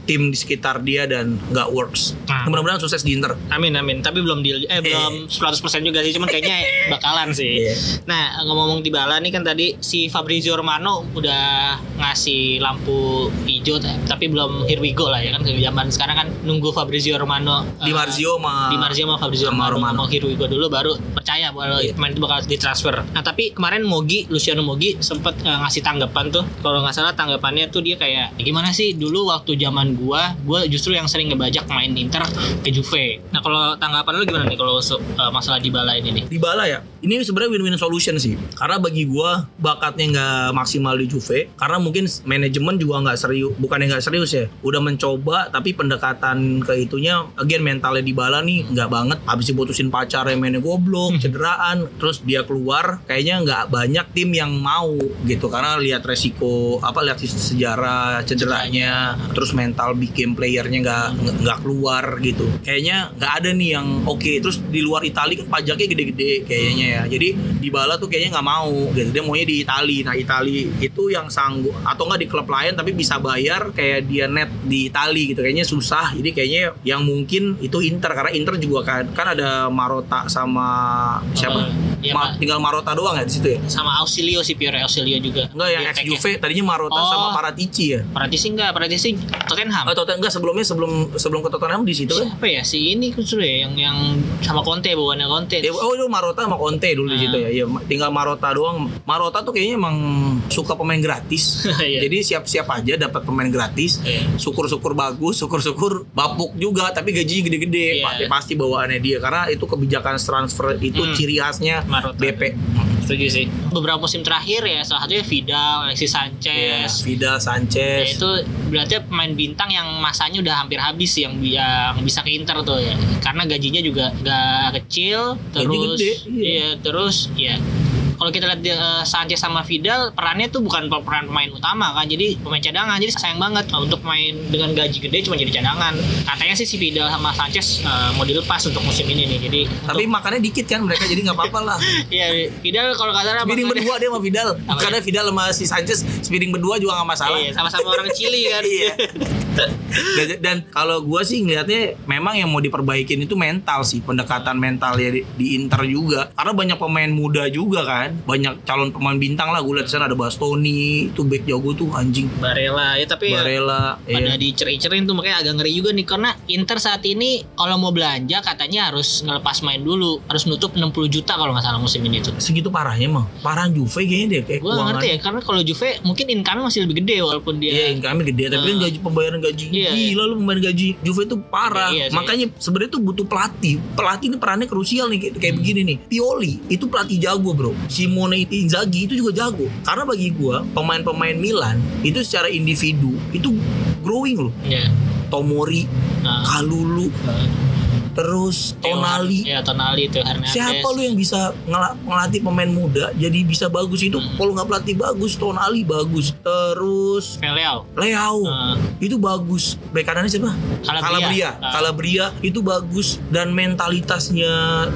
tim di sekitar dia dan nggak works. Nah. mudah-mudahan sukses di Inter. Amin amin. Tapi belum deal eh belum 100% juga sih, cuman kayaknya bakalan sih. Iya. Nah, ngomong-ngomong di bala nih kan tadi si Fabrizio Romano udah ngasih lampu hijau tapi belum here we go lah ya kan zaman sekarang kan nunggu Fabrizio Romano di eh, Marzio sama di Marzio sama Fabrizio sama Romano, Romano. mau here we go dulu baru percaya bahwa Iya. pemain itu bakal ditransfer. Nah, tapi kemarin Mogi, Luciano Mogi sempat eh, ngasih tanggapan tuh. Kalau nggak salah tanggapannya tuh dia kayak "Ya gimana sih dulu waktu zaman gua, gua justru yang sering ngebajak main Inter ke Juve. Nah, kalau tanggapan lu gimana nih kalau eh, masalah Dybala ini nih? Dybala ya ini sebenarnya win-win solution sih. Karena bagi gua bakatnya nggak maksimal di Juve karena mungkin manajemen juga nggak serius bukan yang nggak serius ya udah mencoba tapi pendekatan ke itunya again mentalnya Dybala nih nggak banget. Habis diputusin pacar yang mainnya goblok cederaan terus dia keluar kayaknya nggak banyak tim yang mau gitu. Karena lihat resiko apa lihat sejarah cederanya terus mental big game playernya nggak nggak- keluar gitu. Kayaknya nggak ada nih yang oke. Terus di luar Italia kan pajaknya gede-gede kayaknya ya jadi di Bala tuh kayaknya nggak mau gitu dia maunya di Italia nah Italia itu yang sanggup atau nggak di klub lain tapi bisa bayar kayak dia net di Italia gitu kayaknya susah jadi kayaknya yang mungkin itu Inter karena Inter juga kan kan ada Marota sama siapa Iya, Ma- Pak. tinggal Marota doang ya di situ ya sama Ausilio sih Pierre Ausilio juga. Enggak yang ex. Juve tadinya Marota Oh. sama Paratici ya. Paratisi enggak, Paratisi Tottenham. Oh, Tottenham enggak sebelumnya sebelum sebelum ke Tottenham di situ kan. Siapa ya si ini justru ya yang yang sama Conte bukannya Conte. Ya, oh itu Marota sama Conte dulu di Ah. situ ya. Iya, tinggal Marota doang. Marota tuh kayaknya emang suka pemain gratis. Iya. Jadi siap-siap aja dapat pemain gratis. Iya. Syukur-syukur bagus, syukur-syukur bapuk juga tapi gajinya gede-gede. Pasti pasti bawaannya dia karena itu kebijakan transfer itu Hmm. ciri khasnya Marota. BP. Setuju sih. Beberapa musim terakhir ya salah satunya Vidal, Alexis Sanchez. Vidal Ya, Sanchez. itu berarti pemain bintang yang masanya udah hampir habis yang, yang bisa ke Inter tuh ya karena gajinya juga gak kecil Gaji terus gede, iya. iya terus ya kalau kita lihat eh, Sanchez sama Vidal perannya tuh bukan peran pemain utama kan jadi pemain cadangan jadi sayang banget Nah, untuk main dengan gaji gede cuma jadi cadangan katanya sih si Vidal sama Sanchez eh, mau dilepas untuk musim ini nih jadi Tapi untuk- makannya dikit kan mereka jadi nggak apa-apa lah. iya Vidal kalau kata salah makannya- berdua dia sama Vidal. Karena Vidal sama si Sanchez speeding berdua juga nggak masalah. Iya, sama-sama orang Chili kan Iya. dan, dan kalau gue sih ngelihatnya memang yang mau diperbaikin itu mental sih pendekatan mentalnya di, di Inter juga karena banyak pemain muda juga kan banyak calon pemain bintang lah gue lihat sana ada Bastoni itu back jago tuh anjing Barella ya tapi ya Barella pada iya. diceri-cerin tuh makanya agak ngeri juga nih karena Inter saat ini kalau mau belanja katanya harus ngelepas main dulu harus nutup 60 juta kalau nggak salah musim ini tuh segitu parahnya mah parah Juve kayaknya deh kayak gue ngerti ya karena kalau Juve mungkin income masih lebih gede walaupun dia Iya, income gede, tapi kan Ah. gaji pembayaran gaji Iya, gila lu pembayaran gaji Juve itu parah. Iya, iya. Makanya sebenarnya tuh butuh pelatih. Pelatih ini perannya krusial nih kayak, kayak begini nih. Pioli itu pelatih jago, Bro. Simone Inzaghi itu juga jago. Karena bagi gua pemain-pemain Milan itu secara individu itu growing loh. ya Tomori, nah, Kalulu, nah. Terus Tonali. ya Tonali tuh Hernandez Siapa lu yang bisa ngela- ngelatih pemain muda jadi bisa bagus itu? Hmm. Kalau nggak pelatih bagus, Tonali bagus. Terus Veliao Leao Nah, itu bagus. Bek kanannya siapa? Calabria. Calabria. Ah. Calabria itu bagus dan mentalitasnya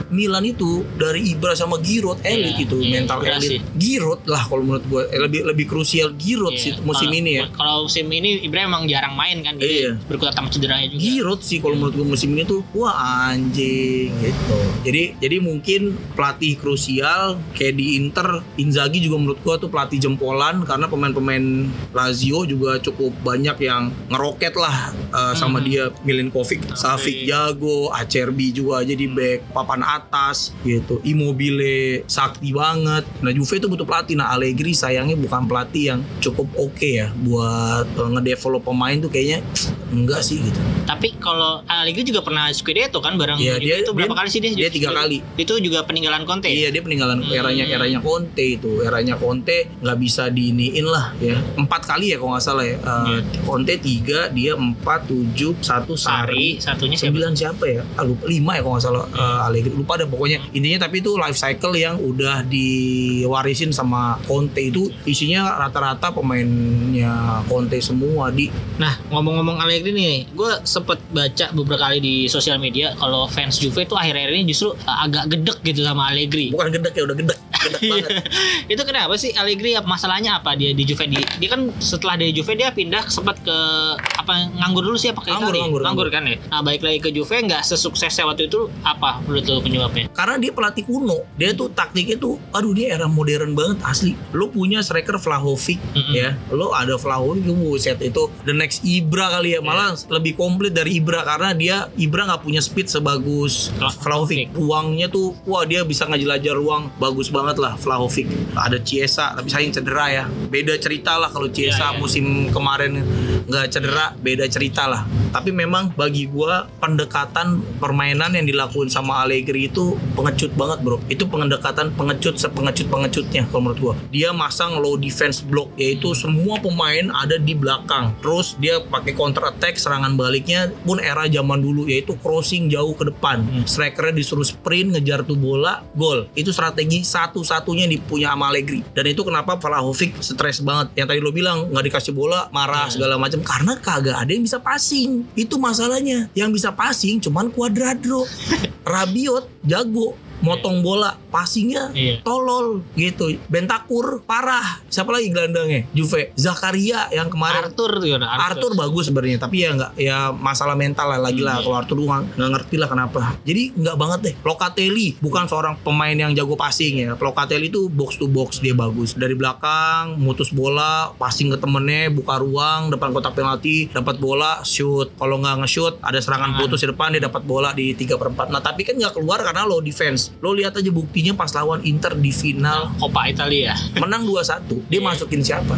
Milan itu dari Ibra sama Giroud elit Iya, itu iya, mental Ibra sih. elit. Giroud lah kalau menurut gue eh, lebih lebih krusial Giroud iya. sih musim Kalau- ini ya. kalau musim ini Ibrahim emang jarang main kan jadi Iya. berkutat sama cederanya juga Giroud sih kalau menurut gue musim ini tuh wah anjing gitu. Jadi jadi mungkin pelatih krusial kayak di Inter Inzaghi juga menurut gue tuh pelatih jempolan karena pemain-pemain Lazio juga cukup banyak yang ngeroket lah uh, sama Hmm. dia Milinkovic, Savic jago, Acerbi juga jadi back papan atas gitu. Immobile sakti banget. Nah Juve itu butuh pelatih. Nah Allegri sayangnya bukan pelatih yang cukup oke ya buat uh, ngedevelop pemain tuh kayaknya enggak sih gitu. tapi kalau Allegri juga pernah Scudetto kan bareng Iya, Juve dia- itu berapa dia- kali sih dia? dia tiga kali. itu juga peninggalan Conte? Iya dia peninggalan Hmm. eranya eranya Conte itu. Eranya Conte nggak bisa diiniin lah ya. Empat kali ya kalau nggak salah ya. Uh, Conte tiga dia empat tujuh satu Sari satunya siapa? Sembilan siapa ya? Ah, lupa. Lima ya kalau nggak salah. Uh, Allegri. Lupa deh pokoknya. Intinya tapi itu life cycle yang udah diwarisin sama Conte itu. Isinya rata-rata pemainnya Conte semua di. Nah, ngomong-ngomong Allegri nih, gue sempet baca beberapa kali di sosial media kalau fans Juve itu akhir-akhir ini justru uh, agak gedek gitu sama Allegri. bukan gedek ya udah gedek gedek banget. Itu kenapa sih Allegri masalahnya apa dia di Juve? Di dia kan setelah dari Juve dia pindah sempat ke apa nganggur dulu sih apa ke Nganggur, nganggur, nganggur. kan ya? Nah balik lagi ke Juve nggak sesuksesnya waktu itu apa menurut lu penyebabnya? Karena dia pelatih kuno. Dia tuh taktiknya tuh aduh dia era modern banget asli. Lo punya striker Vlahovic Mm-mm. ya. Lo ada Vlahovic set itu the next Ibra kali ya. Malah lebih komplit dari Ibra karena dia Ibra nggak punya speed sebagus Vlahovic. Ruangnya tuh wah dia bisa ngejelajah ruang bagus banget lah Vlahovic. Ada Chiesa tapi sayang cedera ya. Beda cerita lah kalau Iya, Chiesa iya. musim kemarin nggak cedera beda cerita lah. Tapi memang bagi gua pendekatan permainan yang dilakuin sama Allegri itu pengecut banget bro. Itu pendekatan pengecut sepengecut pengecutnya kalau menurut gua. Dia masang low defense block yaitu semua pemain ada di belakang. Terus dia pakai counter attack serangan baliknya pun era zaman dulu yaitu crossing jauh ke depan. Hmm. strikernya disuruh sprint ngejar tuh bola gol. Itu strategi satu-satunya yang dipunya sama Allegri. Dan itu kenapa Vlahovic stres banget. Yang tadi lo bilang nggak dikasih bola marah Hmm. segala macam karena kagak ada yang bisa passing. Itu masalahnya. Yang bisa passing cuman Cuadrado Rabiot jago motong bola passingnya Iya. tolol gitu. Bentakur parah. Siapa lagi gelandangnya? Juve. Zakaria yang kemarin. Arthur tuh ya, Arthur. Bagus sebenarnya tapi ya nggak ya masalah mental lah lagi lah. Hmm. kalau Arthur gua nggak- ngerti lah kenapa. Jadi nggak banget deh. Locatelli bukan seorang pemain yang jago passing ya. Locatelli itu box to box dia bagus. Dari belakang mutus bola passing ke temennya buka ruang depan kotak penalti dapat bola shoot. Kalau nggak nge-shoot ada serangan Tangan. putus di depan dia dapat bola di 3 per 4 nah tapi kan nggak keluar karena low defense lo lihat aja buktinya pas lawan Inter di final. Coppa Italia. Menang 2-1 dia Iya. masukin siapa?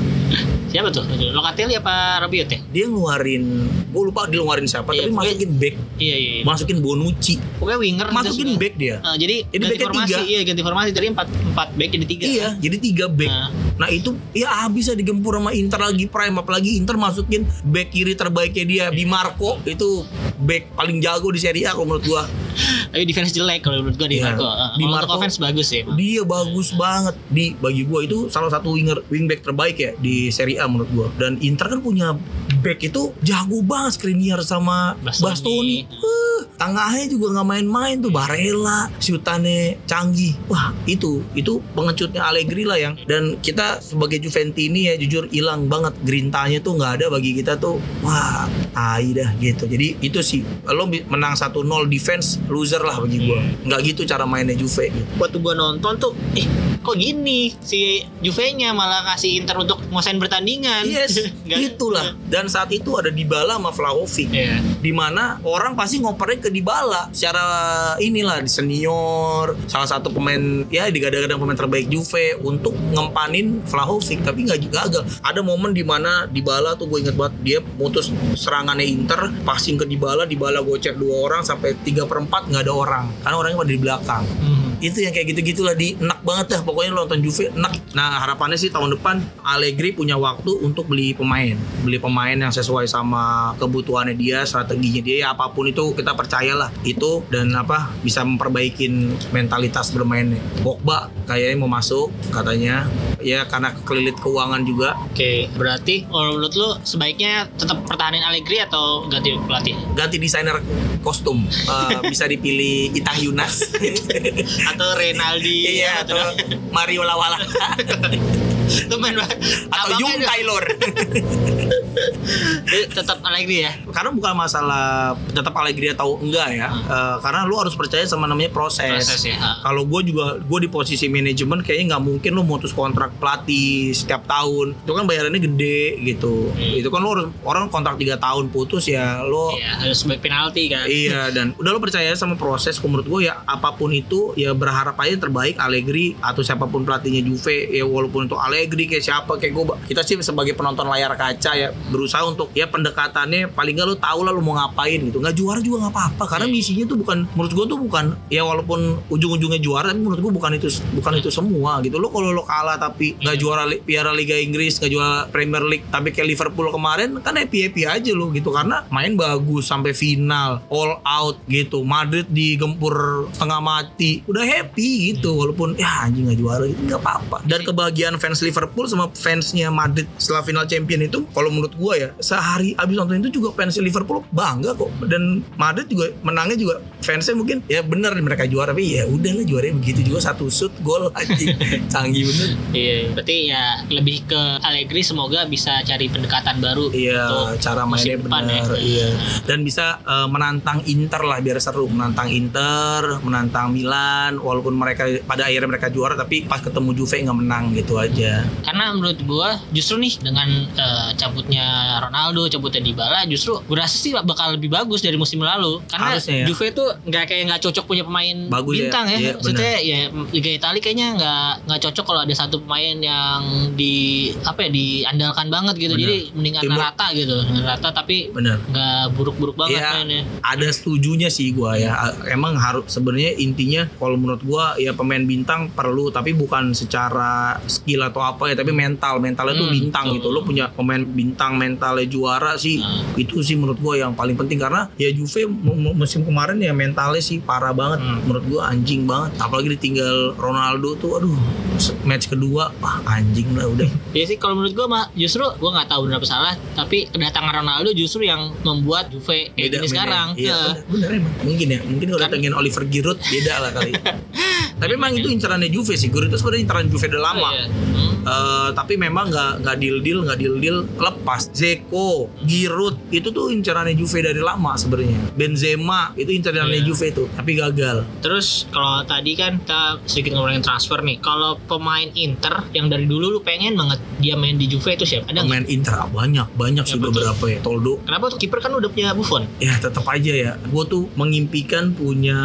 Siapa tuh? Locatelli apa Rabiot ya? Dia ngeluarin gue lupa dia ngeluarin siapa Iya, tapi pokoknya- masukin back. iya iya iya. masukin Bonucci. Pokoknya winger masukin back dia. Eh, jadi, Jadi ganti formasi. tiga. iya ganti formasi. Dari empat empat back jadi tiga. Iya jadi tiga back. Nah, nah itu ya habis ya digempur sama Inter lagi prime. Apalagi Inter masukin back kiri terbaiknya dia Di Marco. Itu back paling jago di Serie A kalau menurut gua. Tapi defense jelek kalau menurut gua di Iya. Marco Di kalau Marco- untuk offense bagus ya dia bagus banget di bagi gua itu salah satu winger wingback terbaik ya di Serie A menurut gua dan Inter kan punya back itu jago banget Skriniar sama Bastoni. Bastoni. Tengahnya juga nggak main-main tuh Barella, Syutane, canggih. Wah itu itu pengecutnya Allegri lah yang dan kita sebagai Juventini ya jujur hilang banget grintanya tuh nggak ada bagi kita tuh wah tai dah gitu. Jadi itu sih lo menang 1-0 defense loser lah bagi gua. Nggak gitu cara mainnya Juve waktu gua nonton tuh eh kok gini si Juve-nya malah kasih Inter untuk nguasain pertandingan Yes, itulah. Dan saat itu ada Dybala sama Vlahovic. Iya. di mana orang pasti ngopernya ke Dybala secara inilah di senior salah satu pemain ya digadang-gadang pemain terbaik Juve untuk ngempanin Vlahovic tapi nggak gagal ada momen di mana Dybala tuh gue inget banget dia mutus serangannya Inter passing ke Dybala Dybala gocek dua orang sampai tiga perempat nggak ada orang karena orangnya pada di belakang Hmm. Itu yang kayak gitu gitulah di enak banget dah. Pokoknya lo nonton Juve enak. Nah harapannya sih tahun depan Allegri punya waktu untuk beli pemain. Beli pemain yang sesuai sama kebutuhannya dia strateginya dia ya apa pun itu kita percayalah. Itu dan apa bisa memperbaikin mentalitas bermainnya. Pogba kayaknya mau masuk katanya. Ya karena kelilit keuangan juga. Oke, berarti kalau menurut lu sebaiknya tetap pertahanin Allegri atau ganti pelatih? ganti desainer kostum. Eh, bisa dipilih Itang Yunas Atau Renaldi iya atau Mario Lawala itu main banget. atau Abangnya Jung ada- Taylor tetap Allegri ya. karena bukan masalah tetap Allegri atau enggak ya Eh, karena lu harus percaya sama namanya proses, Proses ya. kalau gue juga gue di posisi manajemen kayaknya nggak mungkin lu mutus kontrak pelatih setiap tahun itu kan bayarannya gede gitu Hmm. itu kan lu harus orang kontrak tiga tahun putus ya lo Iya, harus sebagai penalti kan. Iya dan udah lo percaya sama proses menurut gue ya apa pun itu ya berharap aja terbaik Allegri atau siapa pun pelatihnya Juve ya walaupun itu Allegri kayak siapa kayak gue kita sih sebagai penonton layar kaca ya berusaha untuk ya pendekatannya paling gak lo tahu lah lo mau ngapain gitu. Nggak juara juga nggak apa-apa karena misinya tuh bukan menurut gue tuh bukan ya walaupun ujung-ujungnya juara tapi menurut gue bukan itu bukan itu semua gitu. Lo kalau lo kalah tapi nggak juara li- Piala Liga Inggris nggak juara Premier League tapi kayak Liverpool kemarin kan happy happy aja lo gitu karena main bagus sampai final all out gitu. Madrid digempur setengah mati udah happy gitu walaupun ya anjing nggak juara. Gitu nggak apa-apa. Dan kebahagiaan fans Liverpool sama fansnya Madrid setelah final champion itu kalau menurut gua ya sehari abis nonton itu juga fans Liverpool bangga kok dan Madrid juga menangnya juga fansnya mungkin ya bener mereka juara tapi ya udahlah juaranya begitu juga satu shoot gol anjing canggih bener Iya, berarti ya lebih ke Allegri semoga bisa cari pendekatan baru Iya, cara mainnya depan ya. Iya. Dan bisa eh, menantang Inter lah biar seru, menantang Inter, menantang Milan walaupun mereka pada akhirnya mereka juara tapi pas ketemu Juve nggak menang gitu aja. Karena menurut gua justru nih dengan eh, cabutnya Ronaldo, cabutnya Dybala justru gua rasa sih bakal lebih bagus dari musim lalu. Karena Harusnya ya. Juve tuh nggak kayak nggak cocok punya pemain Bagus ya. bintang ya. Iya, Maksudnya ya Liga Italia kayaknya nggak nggak cocok kalau ada satu pemain yang di apa ya diandalkan banget gitu. Bener. Jadi mendingan Timur- rata gitu, rata tapi Bener. nggak buruk-buruk banget Iya. mainnya. Ada setujunya sih gua ya. Emang harus sebenarnya intinya kalau menurut gua ya pemain bintang perlu tapi bukan secara skill atau apa ya tapi mental. Mentalnya tuh Hmm, bintang betul. gitu. Lo punya pemain bintang mentalnya juara sih. Nah. Itu sih menurut gua yang paling penting karena ya Juve mu- mu- musim kemarin ya mentalnya sih parah banget. Hmm. Menurut gua anjing banget. Apalagi ditinggal Ronaldo tuh aduh match kedua wah anjing lah udah. Ya sih kalau menurut gua mah justru gua nggak tahu benar salah, tapi kedatangan Ronaldo justru yang membuat Juve kayak gini mainnya. sekarang. Iya, Nah, bener, bener emang. Mungkin ya. Mungkin kalau Kan- datengin Oliver Giroud beda lah kali. Tapi emang itu incarannya Juve sih. Giroud itu sebenarnya incaran Juve udah lama. iya. Hmm. Eh, tapi memang nggak nggak deal deal nggak deal deal lepas Zeko, Giroud itu tuh incarannya Juve dari lama sebenarnya. Benzema itu incarannya Iya. Juve tuh, tapi gagal. Terus kalau tadi kan kita sedikit ngomongin transfer nih. Kalau pemain Inter yang dari dulu lu pengen banget dia main di Juve itu siapa? Ada? Pemain Inter ah, banyak banyak sih Siapa tuh? beberapa ya. Toldo Kenapa tuh kiper kan udah punya Buffon? ya tetap aja ya gue tuh mengimpikan punya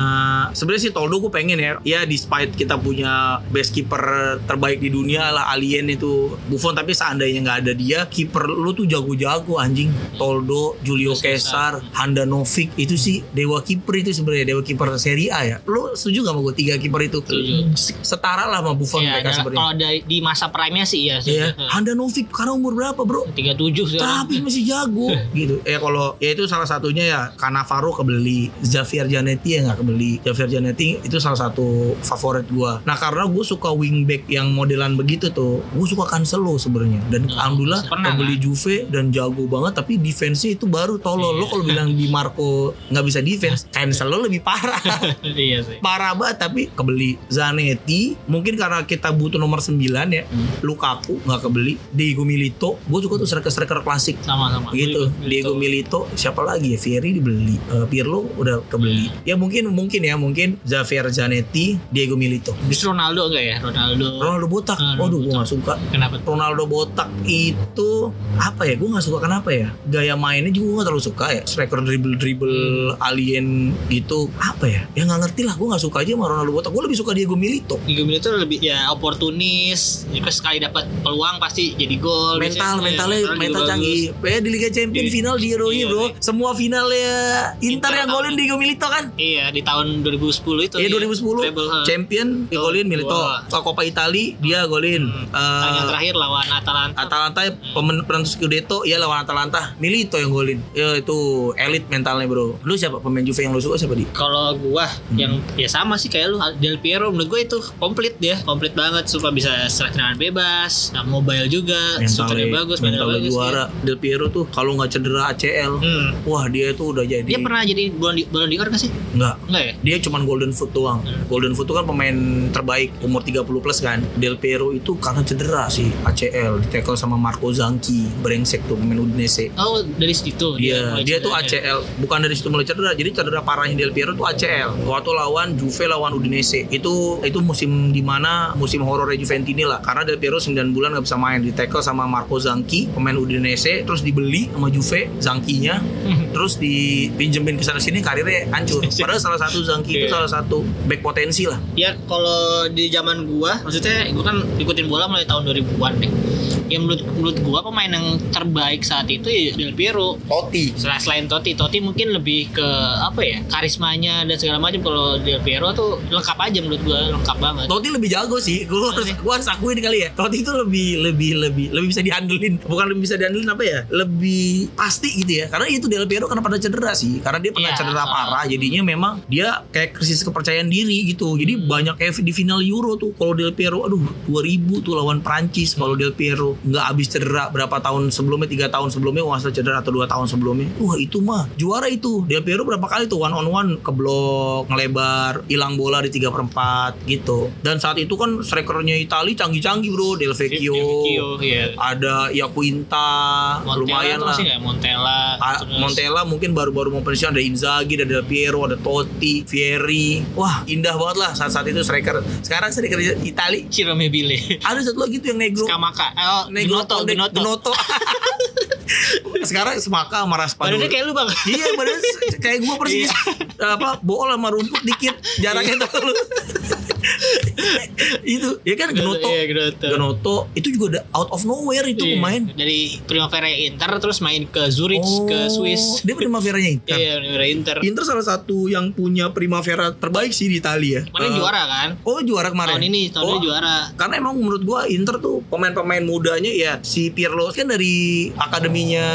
sebenarnya sih Toldo gue pengen ya ya despite kita punya best keeper terbaik di dunia lah alien itu. Buffon tapi seandainya nggak ada dia kiper lu tuh jago-jago anjing. Toldo Julio Cesar. Handanovic itu sih dewa kiper itu sebenarnya dewa kiper Serie A ya. Lu setuju gak sama gue tiga kiper itu? Setuju. setara lah sama Buffon Iya, mereka ada- sebenarnya. kalau dari di masa prime-nya sih ya. Iya, Handanovic karena umur berapa bro? 37 sekarang. tapi masih jago gitu. Ya kalau ya itu salah satunya ya Cannavaro kebeli. Xavier Zanetti ya nggak kebeli. Xavier Zanetti itu salah satu favorit gua. Nah karena gue suka wingback yang modelan begitu tuh gue suka Cancelo sebenarnya dan Hmm, alhamdulillah pernah kebeli Juve dan jago banget tapi defense-nya itu baru tolol lo Iya. kalau bilang di Marco nggak bisa defense selalu lebih parah. iya sih. parah banget tapi kebeli Zanetti mungkin karena kita butuh nomor 9 ya Hmm. Lukaku nggak kebeli Diego Milito gue suka tuh striker-striker klasik Sama-sama. gitu Diego Milito siapa lagi ya Fieri dibeli Eh, Pirlo udah kebeli ya mungkin mungkin ya mungkin Xavier Zanetti Diego Milito Justru Ronaldo enggak ya? Ronaldo. Ronaldo botak Ah, waduh gue. Nggak suka Kenapa? Ronaldo botak itu apa ya gue nggak suka kenapa ya gaya mainnya juga gue nggak terlalu suka ya striker dribble dribble alien gitu apa ya ya nggak ngerti lah gue nggak suka aja sama Ronaldo botak gue lebih suka Diego Milito Diego Milito lebih ya oportunis. Jika sekali dapat peluang pasti jadi gol. mental mentalnya juga mental canggih ya di Liga Champions Iya. final di Euro Iya, bro iya. semua finalnya Inter Inter yang golin Diego Milito kan Iya di tahun 2010 itu. Iya dia. 2010 Treble, ha. champion digolin Milito. Soal Coppa Itali dia golin Hmm. Eh, yang terakhir lawan Atalanta. Atalanta pemen penentu Scudetto ya lawan Atalanta Milito yang golin ya itu elit mentalnya bro lu siapa pemain Juve yang lu suka siapa di Kalau gua Hmm. yang ya sama sih kayak lu Del Piero menurut gue itu komplit dia, komplit banget suka bisa serangan bebas, nah, mobile juga, mentalnya bagus, mentalnya bagus. juara Del Piero tuh kalau nggak cedera ACL ya. Hmm. wah dia tuh udah jadi Dia pernah jadi Ballon di d'Or gak sih? nggak Enggak ya? dia cuman golden foot doang. Hmm. Golden foot itu kan pemain terbaik umur 30 plus kan. Del Piero itu karena cedera sih ACL di tackle sama Marco Zanchi, brengsek tuh pemain Udinese. Oh dari situ Dia mulai dia tuh. ACL, bukan dari situ mulai cedera. Jadi cedera parahnya Del Piero tuh ACL. Waktu lawan Juve lawan Udinese. Itu itu musim di mana musim horor Juventini lah. Karena Del Piero 9 bulan nggak bisa main di tackle sama Marco Zanchi, pemain Udinese, terus dibeli sama Juve Zanchinya terus dipinjemin ke sana sini karirnya hancur. Padahal salah satu Zangki itu Iya. salah satu back potensi lah. Ya kalau di zaman gua, maksudnya gua kan ikutin bola mulai tahun 2000-an nih. Ya menurut menurut gua pemain yang terbaik saat itu ya Del Piero. Totti. Selain selain Totti, Totti mungkin lebih ke apa ya karismanya dan segala macam. Kalau Del Piero tuh lengkap aja menurut gua lengkap banget. Totti lebih jago sih. Gue harus gue harus akuin kali ya. Totti itu lebih lebih lebih lebih bisa diandelin. Bukan lebih bisa diandelin apa ya? Lebih pasti gitu ya. Karena itu Del Piero karena pada cedera sih. Karena dia pernah Iya, cedera uh. parah. Jadinya memang dia kayak krisis kepercayaan diri gitu. Jadi Hmm. banyak kayak di final Euro tuh. Kalau Del Piero, aduh 2000 tuh lawan Prancis. Kalau Del Piero nggak habis cedera berapa tahun sebelumnya, tiga tahun sebelumnya, wah cedera atau dua tahun sebelumnya. Wah itu mah juara itu. Del Piero berapa kali tuh one on one ke blok, ngelebar, hilang bola di tiga perempat gitu. Dan saat itu kan strikernya Itali canggih-canggih bro, Del Vecchio, Vecchio, iya. ada Iaquinta, Montella lumayan lah. nggak Montella. A- terus- Montella mungkin baru-baru mau pensiun ada Inzaghi, ada Del Piero, ada Totti, Fieri. Wah, indah banget lah saat-saat itu striker. Sekarang striker Itali Ciro Immobile. ada satu lagi tuh yang negro. Skamaka. Oh, Gnotto, Ne- Gnotto. Gnotto. Sekarang semaka sama Raspadori. Badannya kayak lu bang. Iya badan kayak gue persis apa bola sama rumput dikit jaraknya tuh itu ya kan Genoto Iya, Gnotto. Genoto itu juga ada out of nowhere itu Iya, pemain Dari Primavera Inter terus main ke Zurich ke Swiss. dia primaveranya Inter Iya, Primavera Inter. Inter salah satu yang punya primavera terbaik sih di Italia Kemarin Eh, juara kan? oh juara kemarin Tahun ini, tahun oh, ini juara. karena emang menurut gua Inter tuh pemain-pemain mudanya ya si Pirlo kan dari akademinya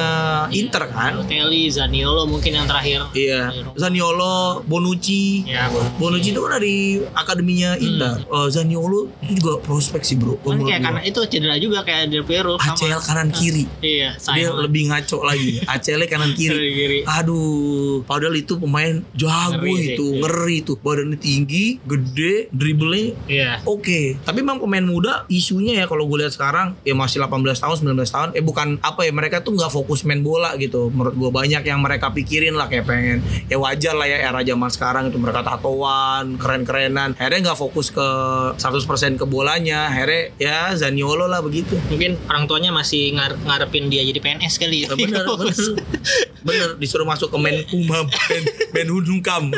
Inter kan Balotelli, Zaniolo mungkin yang terakhir. Iya, Zaniolo, Bonucci. Ya, Bonucci itu kan dari akademinya Inter. Eh, Zaniolo itu juga prospek sih bro. Kan kayak karena itu cedera juga kayak Del Piero sama. ACL kanan kiri. Iya, Dia lebih ngaco lagi. ACL kanan kiri. Aduh, padahal itu pemain jago Ngeri itu, iya. ngeri tuh. Badannya tinggi, gede, dribblenya Iya. Oke, tapi memang pemain muda isunya ya kalau gue lihat sekarang ya masih 18 tahun, 19 tahun, eh bukan apa ya mereka tuh nggak fokus main bola gitu. Menurut gue banyak yang mereka pikirin lah kayak pengen ya wajar lah ya era zaman sekarang itu mereka tatoan, keren-kerenan. Akhirnya nggak fokus ke 100% ke bolanya. Akhirnya ya Zaniolo lah begitu. Mungkin orang tuanya masih ngar- ngarepin dia jadi PNS kali ya. Ya, bener, bener, bener disuruh masuk ke Menkumham, Men, Menhunukam.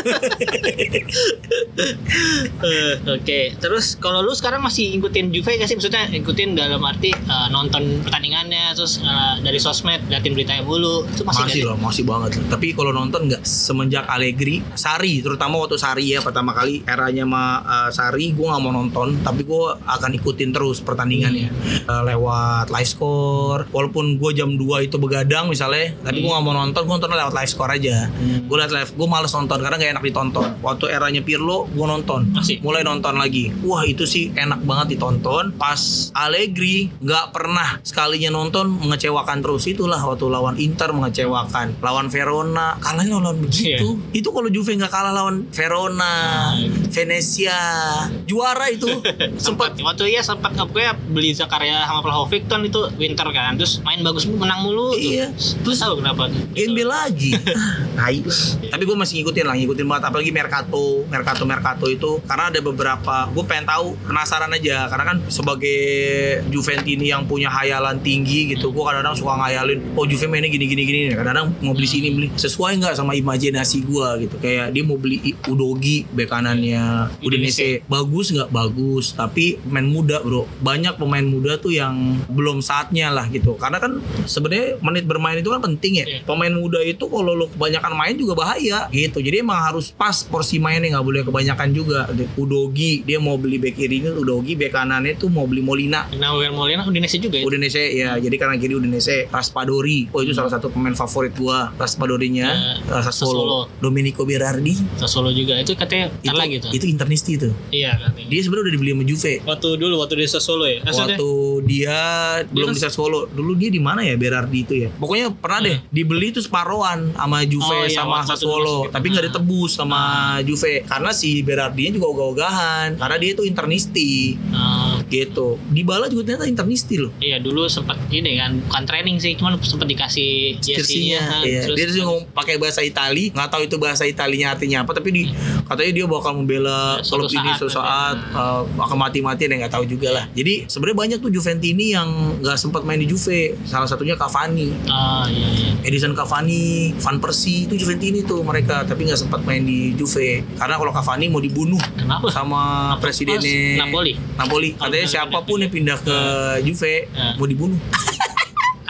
Eh, Oke, terus kalau lu sekarang masih ikutin Juve gak sih? Maksudnya ikutin dalam arti eh, nonton pertandingannya, terus eh, dari sosmed liatin beritanya mulu, itu masih, masih loh, masih banget. Tapi kalau nonton nggak semenjak Allegri, Sari terutama waktu Sari ya pertama kali eranya sama uh, Sari gue nggak mau nonton tapi gue akan ikutin terus pertandingannya. Eh, lewat live score walaupun gue jam 2 itu begadang misalnya tapi gue nggak mau nonton gue nonton lewat live score aja. Gue liat live gue males nonton karena gak enak ditonton. Waktu eranya Pirlo gue nonton. Masih? mulai nonton lagi. Wah itu sih enak banget ditonton. Pas Allegri nggak pernah sekalinya nonton mengecewakan terus. Itulah waktu lawan Inter mengecewakan lawan Verona. Kalahnya lawan begitu. Itu kalau Juve nggak kalah lawan Verona Venezia. Juara itu. Sempat waktu iya sempat ya beli Zakaria sama Vlahovic kan itu winter kan. Terus main bagus menang mulu tuh. Iya. terus tahu kenapa? Gembel lagi. Tai lah. Tapi gue masih ngikutin lah Ngikutin banget. Apalagi Mercato Mercato Mercato itu. Karena ada beberapa Gue pengen tahu Penasaran aja. Karena kan sebagai Juventini yang punya hayalan tinggi gitu. Gue kadang-kadang suka ngayalin Oh Juve mainnya gini-gini gini Kadang-kadang mau beli sini beli. Sesuai nggak sama imajinasi gue gitu. Kayak dia mau beli Udogi Bek kanannya Udinese. Bagus nggak? Bagus. Tapi pemain muda bro. Banyak pemain muda tuh yang Belum saatnya lah gitu. Karena kan sebenarnya menit bermain itu kan penting ya. Iya. pemain muda itu kalau lo kebanyakan main juga bahaya gitu. Jadi emang harus pas porsi mainnya nggak boleh kebanyakan juga. Udogi dia mau beli back kirinya Udogi back kanannya tuh mau beli Molina. Nahuel Molina Udinese juga ya? Udinese ya jadi kanan kiri Udinese Raspadori. Oh itu salah satu pemain favorit gua Raspadorinya. Ya, uh, Sassuolo. Sassuolo. Domenico Berardi. Sassuolo juga. Itu katanya itu, lagi tuh itu internisti tuh iya katanya. Dia sebenarnya udah dibeli sama Juve. Waktu dulu waktu di Sassuolo ya? Maksudnya, waktu dia belum kan- bisa solo dulu dia di mana ya Berardi itu ya? Pokoknya pernah deh dibeli tuh separohan sama Juve Oh, iya, sama itu Sassuolo. tapi nggak Ah. ditebus sama Juve. Karena si Berardinya juga ogah-ogahan karena dia itu internisti. Eh, gitu. Dybala juga ternyata internisti loh. Iya dulu sempat ini kan bukan training sih cuman sempat dikasih jersey-nya jersey-nya iya. terus dia tuh ngomong pakai bahasa Itali nggak tahu itu bahasa Italinya artinya apa tapi di katanya dia bakal membela Ya, klub ini suatu saat eh, akan mati-matian ya nggak tahu juga lah. Jadi sebenarnya banyak tuh Juventini yang nggak sempat main di Juve. Salah satunya Cavani. Ah iya iya. Edison Cavani, Van Persie itu Juventini tuh mereka tapi nggak sempat main di Juve. Karena kalau Cavani mau dibunuh kenapa? sama presidennya Napoli. Napoli. Katanya siapa pun yang pindah ke Juve Ya. mau dibunuh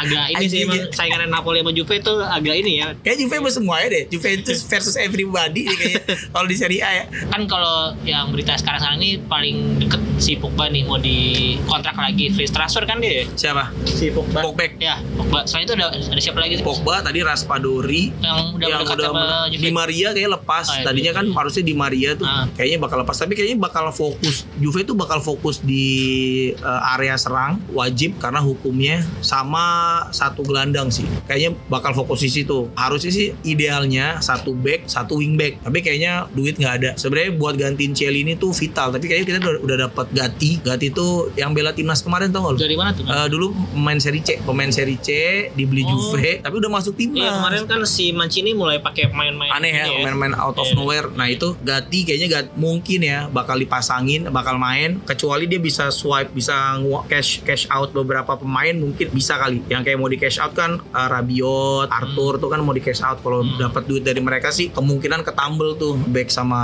agak ini sih emang ya. saingan Napoli sama Juve itu agak ini ya. Kayak Juve mah semuanya deh. Juventus versus everybody kayaknya kalau di Serie A ya. Kan kalau yang berita sekarang sekarang ini paling deket si Pogba nih mau di kontrak lagi. Free transfer kan dia? Siapa? Si Pogba. Pogba. Ya Pogba. Selain itu ada ada siapa lagi sih? Pogba tadi Raspadori. Yang udah yang mendekat udah sama Juve. Di Maria kayak lepas. Oh, iya, tadinya kan harusnya Di Maria tuh Ah. kayaknya bakal lepas. Tapi kayaknya bakal fokus Juve itu bakal fokus di eh, area serang wajib karena hukumnya sama satu gelandang sih kayaknya bakal fokus di situ harusnya sih idealnya satu back satu wing back tapi kayaknya duit nggak ada sebenarnya buat gantiin Cielini tuh vital tapi kayaknya kita udah, udah dapat Gatti Gatti itu yang bela timnas kemarin tau gak lu? dari mana tuh Eh, dulu pemain seri C, pemain seri C dibeli Oh. Juve, tapi udah masuk timnas. Iya kemarin kan si Mancini mulai pakai pemain-main aneh ya, ini pemain-pemain out of Iya. nowhere. Nah itu Gatti kayaknya gak mungkin ya bakal dipasangin, bakal main. Kecuali dia bisa swipe, bisa cash cash out beberapa pemain mungkin bisa kali. Yang kayak mau di cash out kan uh, Rabiot, Arthur tuh kan mau di cash out. Kalau Hmm. dapat duit dari mereka sih kemungkinan ketambel tuh back sama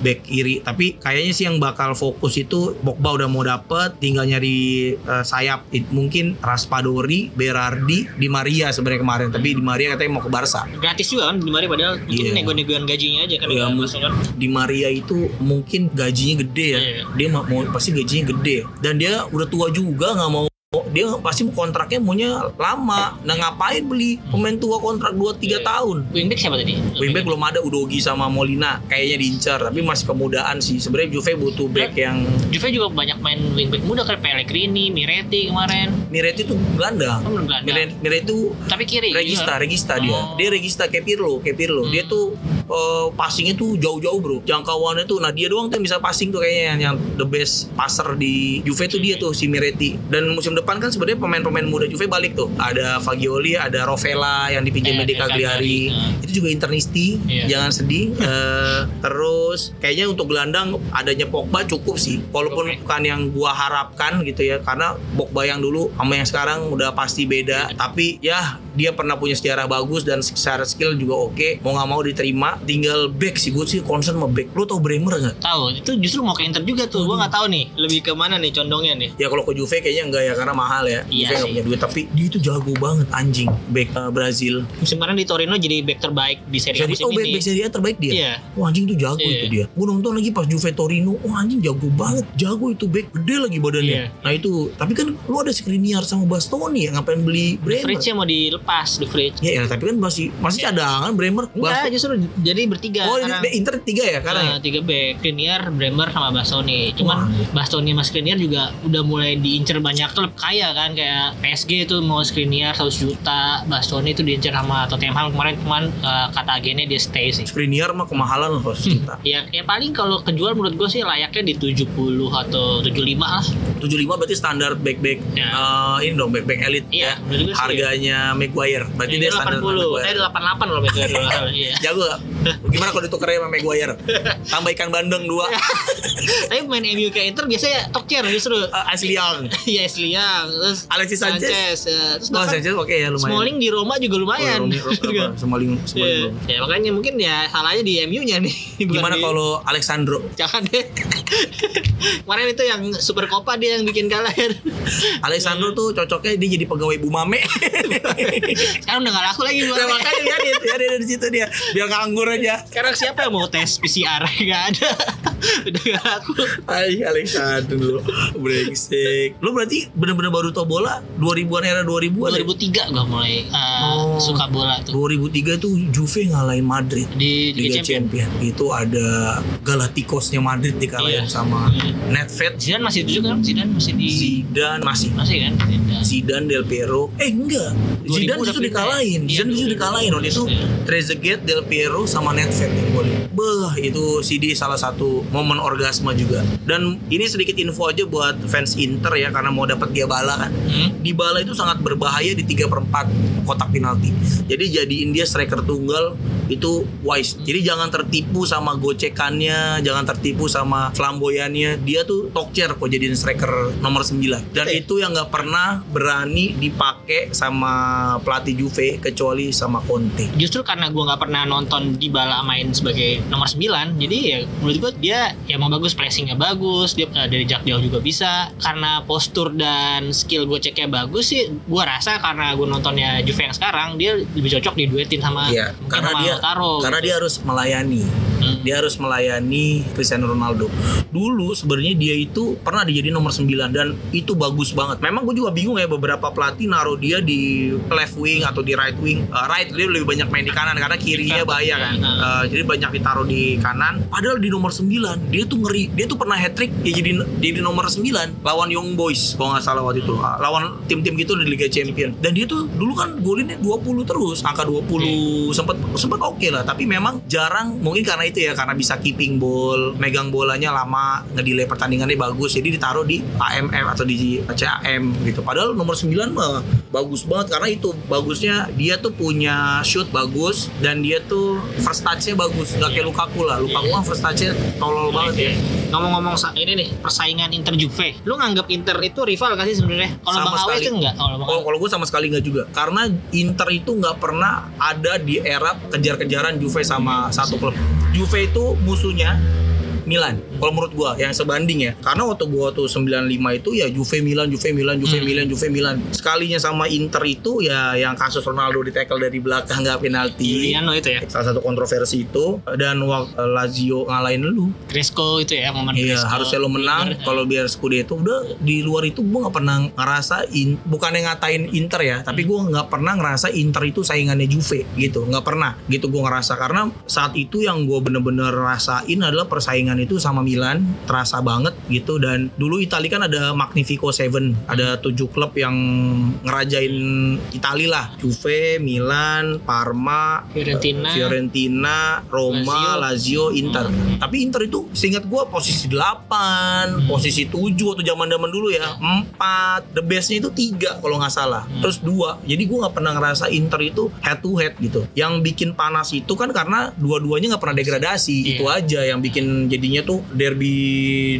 back kiri. Tapi kayaknya sih yang bakal fokus itu Pogba udah mau dapet, tinggal nyari uh, sayap. It- mungkin Raspadori, Berardi, Di Maria sebenarnya kemarin. Tapi Di Maria katanya mau ke Barca. gratis juga kan di Maria padahal itu Iya. nego-negoan gajinya aja kan masuk kan di Maria itu mungkin gajinya gede ya. Iya. Dia mau- pasti gajinya gede. Dan dia udah tua juga nggak mau dia pasti kontraknya maunya lama. Nah ngapain beli pemain tua kontrak 2 3 Iya. tahun? wingback siapa tadi Wingback belum ada Udogi sama Molina kayaknya diincar tapi masih kemudaan sih. Sebenarnya Juve butuh back yang Juve juga banyak main wingback muda kayak Pellegrini, Miretti kemarin Miretti tuh kan belum Belanda Miretti, Miretti tuh tapi kiri regista, juga. regista dia. Oh. Dia regista kayak Pirlo, kayak Pirlo. Hmm. Dia tuh eh, passingnya tuh jauh-jauh bro. Jangkauannya tuh, nah dia doang tuh yang bisa passing tuh kayaknya yang, yang the best passer di Juve tuh dia tuh si Miretti. Dan musim depan kan sebenarnya pemain-pemain muda Juve balik tuh. Ada Fagioli, ada Rovella yang dipinjam Eh, di Cagliari. Cagliari, Itu juga internisti, Iya. jangan sedih. Eh, terus kayaknya untuk gelandang adanya Pogba cukup sih. Walaupun Oke. bukan yang gua harapkan gitu ya, karena Pogba yang dulu sama yang sekarang udah pasti beda. Tapi ya dia pernah punya sejarah bagus dan secara skill juga oke mau nggak mau diterima tinggal back sih gue sih concern sama back lu tau Bremer nggak Tahu, itu justru mau ke Inter juga tuh. Gua nggak tahu nih, lebih ke mana nih condongnya nih. ya kalau ke Juve kayaknya enggak ya karena mahal ya Iya Juve nggak punya duit tapi dia itu jago banget anjing back eh, Brazil Musim kemarin di Torino jadi back terbaik di Serie A Jadi musim oh back, ini. back Serie A terbaik dia. Iya. Wah anjing tuh jago Iya. itu dia. Gue nonton lagi pas Juve Torino. Wah anjing jago banget. Jago itu back gede lagi badannya. Iya. Nah itu tapi kan lu ada Skriniar sama Bastoni ya ngapain beli Bremer? Vrij mau dilepas, De Vrij. Ya, ya tapi kan masih masih cadangan Bremer. Enggak, justru jadi bertiga. Oh back Inter tiga ya karena Nah, tiga back, Skriniar, Bremer sama Bastoni. Cuman Wah. Bastoni sama Skriniar juga udah mulai diincer banyak klub kaya kan kayak PSG itu mau Skriniar 100 juta, Bastoni itu diincer sama Tottenham kemarin cuman eh, kata agennya dia stay sih. Skriniar mah kemahalan loh juta. Ya, ya paling kalau kejual menurut gue sih layaknya di 70 atau 75 lah. 75 berarti standar back back Ya. eh, ini dong back back elite Iya, ya. sih. Harganya Maguire. Berarti dia standar 80, eh Maguire. 88 loh betul Iya. Jago gak? Gimana kalau ditukernya sama Maguire? Tambah ikan bandeng dua. Tapi main MU kayak Inter biasanya Tokcer justru. Eh, Asli Young. Iya Asli Young, terus Alexis Sanchez. ya. terus Oh, Sanchez oke ya lumayan. Smalling di Roma juga lumayan. Oh, Ro- apa, Smalling, Smalling Iya. belum. Ya makanya mungkin ya salahnya di MU-nya nih. Gimana kalau Alexandro? Jangan deh. Kemarin itu yang Super Copa dia yang bikin kalah. Alexandro tuh cocoknya dia jadi pegawai Bumame. Sekarang udah gak laku lagi buat nah, makanya dia, dia, dia, dia dari situ dia biar nganggur aja. Sekarang siapa yang mau tes PCR? Gak ada. udah gak laku. Hai Alexandro, brengsek. Lu berarti bener-bener baru tau bola 2000-an era 2000-an. ya? 2003 gua mulai uh, Oh. suka bola tuh 2003 tuh Juve ngalahin Madrid di Liga Liga Champions. Champion. Itu ada Galacticosnya Madrid dikalahin Iya. sama Iya. Nedved, Zidane masih itu juga kan? Zidane masih di Zidane masih masih kan? Zidane. Zidane Del Piero eh enggak 2000 Zidane udah justru pindah. dikalahin Iya, Zidane justru 2000. dikalahin waktu itu Iya. Trezeguet Del Piero sama Nedved yang golin Beh itu CD salah satu momen orgasme juga dan ini sedikit info aja buat fans Inter ya karena mau dapat dia bala kan Hmm? di bala itu sangat berbahaya di 3 per 4 kotak penalti jadi jadiin dia striker tunggal itu wise. Jadi jangan tertipu sama gocekannya jangan tertipu sama flamboyannya. Dia tuh tokcer kok jadiin striker nomor 9 dan itu yang nggak pernah berani dipakai sama pelatih Juve kecuali sama Conte. Justru karena gua nggak pernah nonton di bala main sebagai nomor 9 Jadi ya menurut gua dia ya mau bagus Pressingnya bagus Dia eh, dari jarak jauh juga bisa. Karena postur dan skill goceknya bagus sih Gua rasa karena gua nontonnya Juve yang sekarang Dia lebih cocok diduetin sama Iya, karena sama dia Karena gitu. dia harus melayani. Hmm. Dia harus melayani Cristiano Ronaldo. Dulu sebenarnya dia itu pernah dijadi nomor 9 dan itu bagus banget. Memang gue juga bingung ya beberapa pelatih naruh dia di left wing atau di right wing. Uh, right dia lebih banyak main di kanan karena kirinya bahaya kan. Uh, jadi banyak ditaruh di kanan. Padahal di nomor 9 dia tuh ngeri. Dia tuh pernah hat trick ya jadi jadi nomor 9 lawan Young Boys kalau nggak salah waktu itu. Uh, lawan tim-tim gitu di Liga Champion. Dan dia tuh dulu kan golinnya 20 terus, angka 20 sempat sempat oke lah, tapi memang jarang mungkin karena itu ya karena bisa keeping ball, megang bolanya lama, ngedelay pertandingannya bagus. Jadi ditaruh di AMF atau di CAM gitu. Padahal nomor 9 mah bagus banget karena itu bagusnya dia tuh punya shoot bagus dan dia tuh first touch-nya bagus. Gak kayak Lukaku lah. Lukaku kan first touch-nya tolol banget ya. Ngomong-ngomong ini nih persaingan Inter Juve, lu nganggap Inter itu rival gak sih sebenarnya? Kalau Sama Bang Awe sekali. itu enggak? Kalau Bang Oh, kalau gue sama sekali nggak juga. Karena Inter itu nggak pernah ada di era kejar-kejaran Juve sama satu klub. Juve itu musuhnya Milan. Kalau menurut gua yang sebanding ya. Karena waktu gua tuh 95 itu ya Juve Milan, Juve Milan, Juve Hmm. Milan, Juve Milan. Sekalinya sama Inter itu ya yang kasus Ronaldo di tackle dari belakang nggak penalti. Giuliano itu ya. Salah satu kontroversi itu dan wak- Lazio ngalahin lu. Cresco itu ya momen Iya, Cresco. harusnya lo menang. Bener. Kalau biar Scudetto udah di luar itu gue nggak pernah ngerasain, bukannya ngatain Inter ya, tapi gue nggak pernah ngerasa Inter itu saingannya Juve gitu, nggak pernah gitu gue ngerasa karena saat itu yang gue bener-bener rasain adalah persaingan itu sama Milan, terasa banget gitu dan dulu Italia kan ada Magnifico Seven, ada tujuh klub yang ngerajain Italia lah, Juve, Milan, Parma, Fiorentina. Fiorentina, Roma, Lazio, Inter. Hmm. Tapi Inter itu seingat gua posisi 8, posisi 7 atau zaman-zaman dulu ya. 4, the bestnya itu 3 kalau nggak salah. Hmm. Terus 2. Jadi gua nggak pernah ngerasa Inter itu head to head gitu. Yang bikin panas itu kan karena dua-duanya nggak pernah degradasi. Iya. Itu aja yang bikin jadi tadinya tuh derby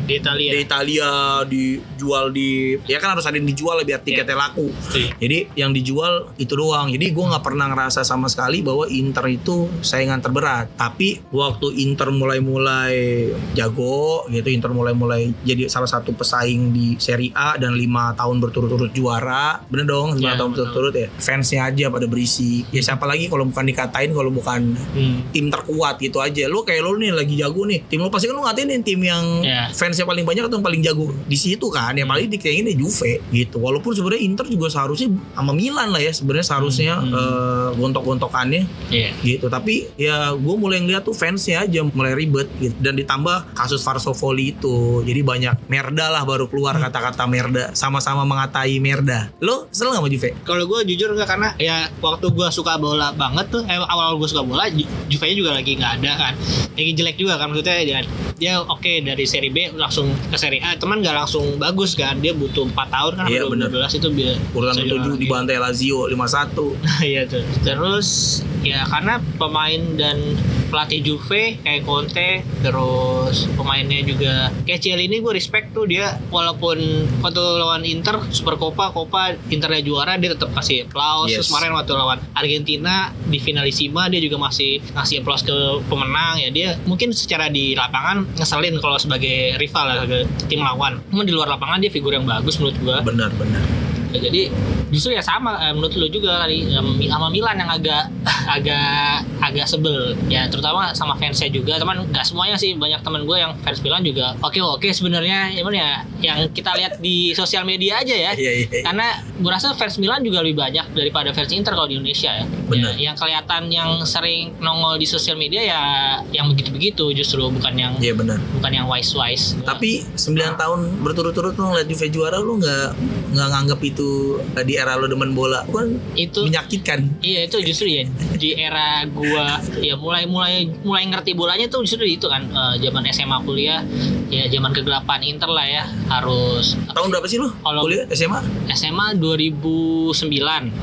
Di Italia. di Italia dijual di ya kan harus ada yang dijual biar tiketnya laku. Iya. jadi yang dijual itu doang. Jadi gue nggak pernah ngerasa sama sekali bahwa Inter itu saingan terberat. Tapi waktu Inter mulai-mulai jago gitu Inter mulai-mulai jadi salah satu pesaing di Serie A dan lima tahun berturut-turut juara. Bener dong lima Ya, tahun berturut-turut ya. Fansnya aja pada berisi. Ya siapa lagi kalau bukan dikatain kalau bukan Hmm. tim terkuat gitu aja. Lu kayak lu nih lagi jago nih tim lu pasti kan lu ngatain tim yang Ya. fansnya paling banyak atau yang paling jago di situ kan yang paling dikayaknya Juve gitu walaupun sebenarnya Inter juga seharusnya sama Milan lah ya sebenarnya seharusnya Hmm. eh, gontok-gontokannya Iya. gitu tapi ya gue mulai ngeliat tuh fansnya aja mulai ribet gitu dan ditambah kasus Varsovoli itu jadi banyak merda lah baru keluar kata-kata merda sama-sama mengatai merda lo kesel gak sama Juve? Kalau gue jujur enggak karena ya waktu gue suka bola banget tuh, eh, awal gue suka bola, Ju- Juve juga lagi nggak ada kan, lagi jelek juga kan maksudnya dia, dia oke dari seri B langsung ke seri A, teman nggak langsung bagus kan, dia butuh 4 tahun kan, Iya, bener. 2012 itu biar urutan bisa juara ketujuh lagi. di bantai Lazio 5-1 Iya tuh. Terus ya karena pemain dan pelatih Juve kayak Conte terus pemainnya juga kayak Cielini gue respect tuh dia walaupun waktu lawan Inter Super Copa Copa Internya juara dia tetap kasih applause Yes. terus kemarin waktu lawan Argentina di finalisima dia juga masih ngasih applause ke pemenang. Ya dia mungkin secara di lapangan ngeselin kalau sebagai rival lah ke tim lawan. Cuma di luar lapangan dia figur yang bagus menurut gua. Benar-benar Ya, jadi justru ya sama eh, menurut lu juga kali sama Milan yang agak agak agak sebel. Ya terutama sama fansnya juga. Teman nggak semuanya sih banyak teman gue yang fans Milan juga oke oke sebenarnya. Ya ya yang kita lihat di sosial media aja ya. Iya iya karena gue rasa fans Milan juga lebih banyak daripada fans Inter kalau di Indonesia ya. Benar. Ya, yang kelihatan yang sering nongol di sosial media ya yang begitu-begitu justru bukan yang iya benar. bukan yang wise-wise. Tapi 9 tahun berturut-turut lu ngeliat Juve juara lu nggak nggak nganggap itu eh, di era lu demen bola kan itu menyakitkan. Iya itu justru ya di era gua ya mulai mulai mulai ngerti bolanya tuh justru itu kan eh, zaman SMA kuliah ya zaman kegelapan Inter lah ya harus Tahun berapa sih lu? Kalau- Kuliah SMA? SMA 2009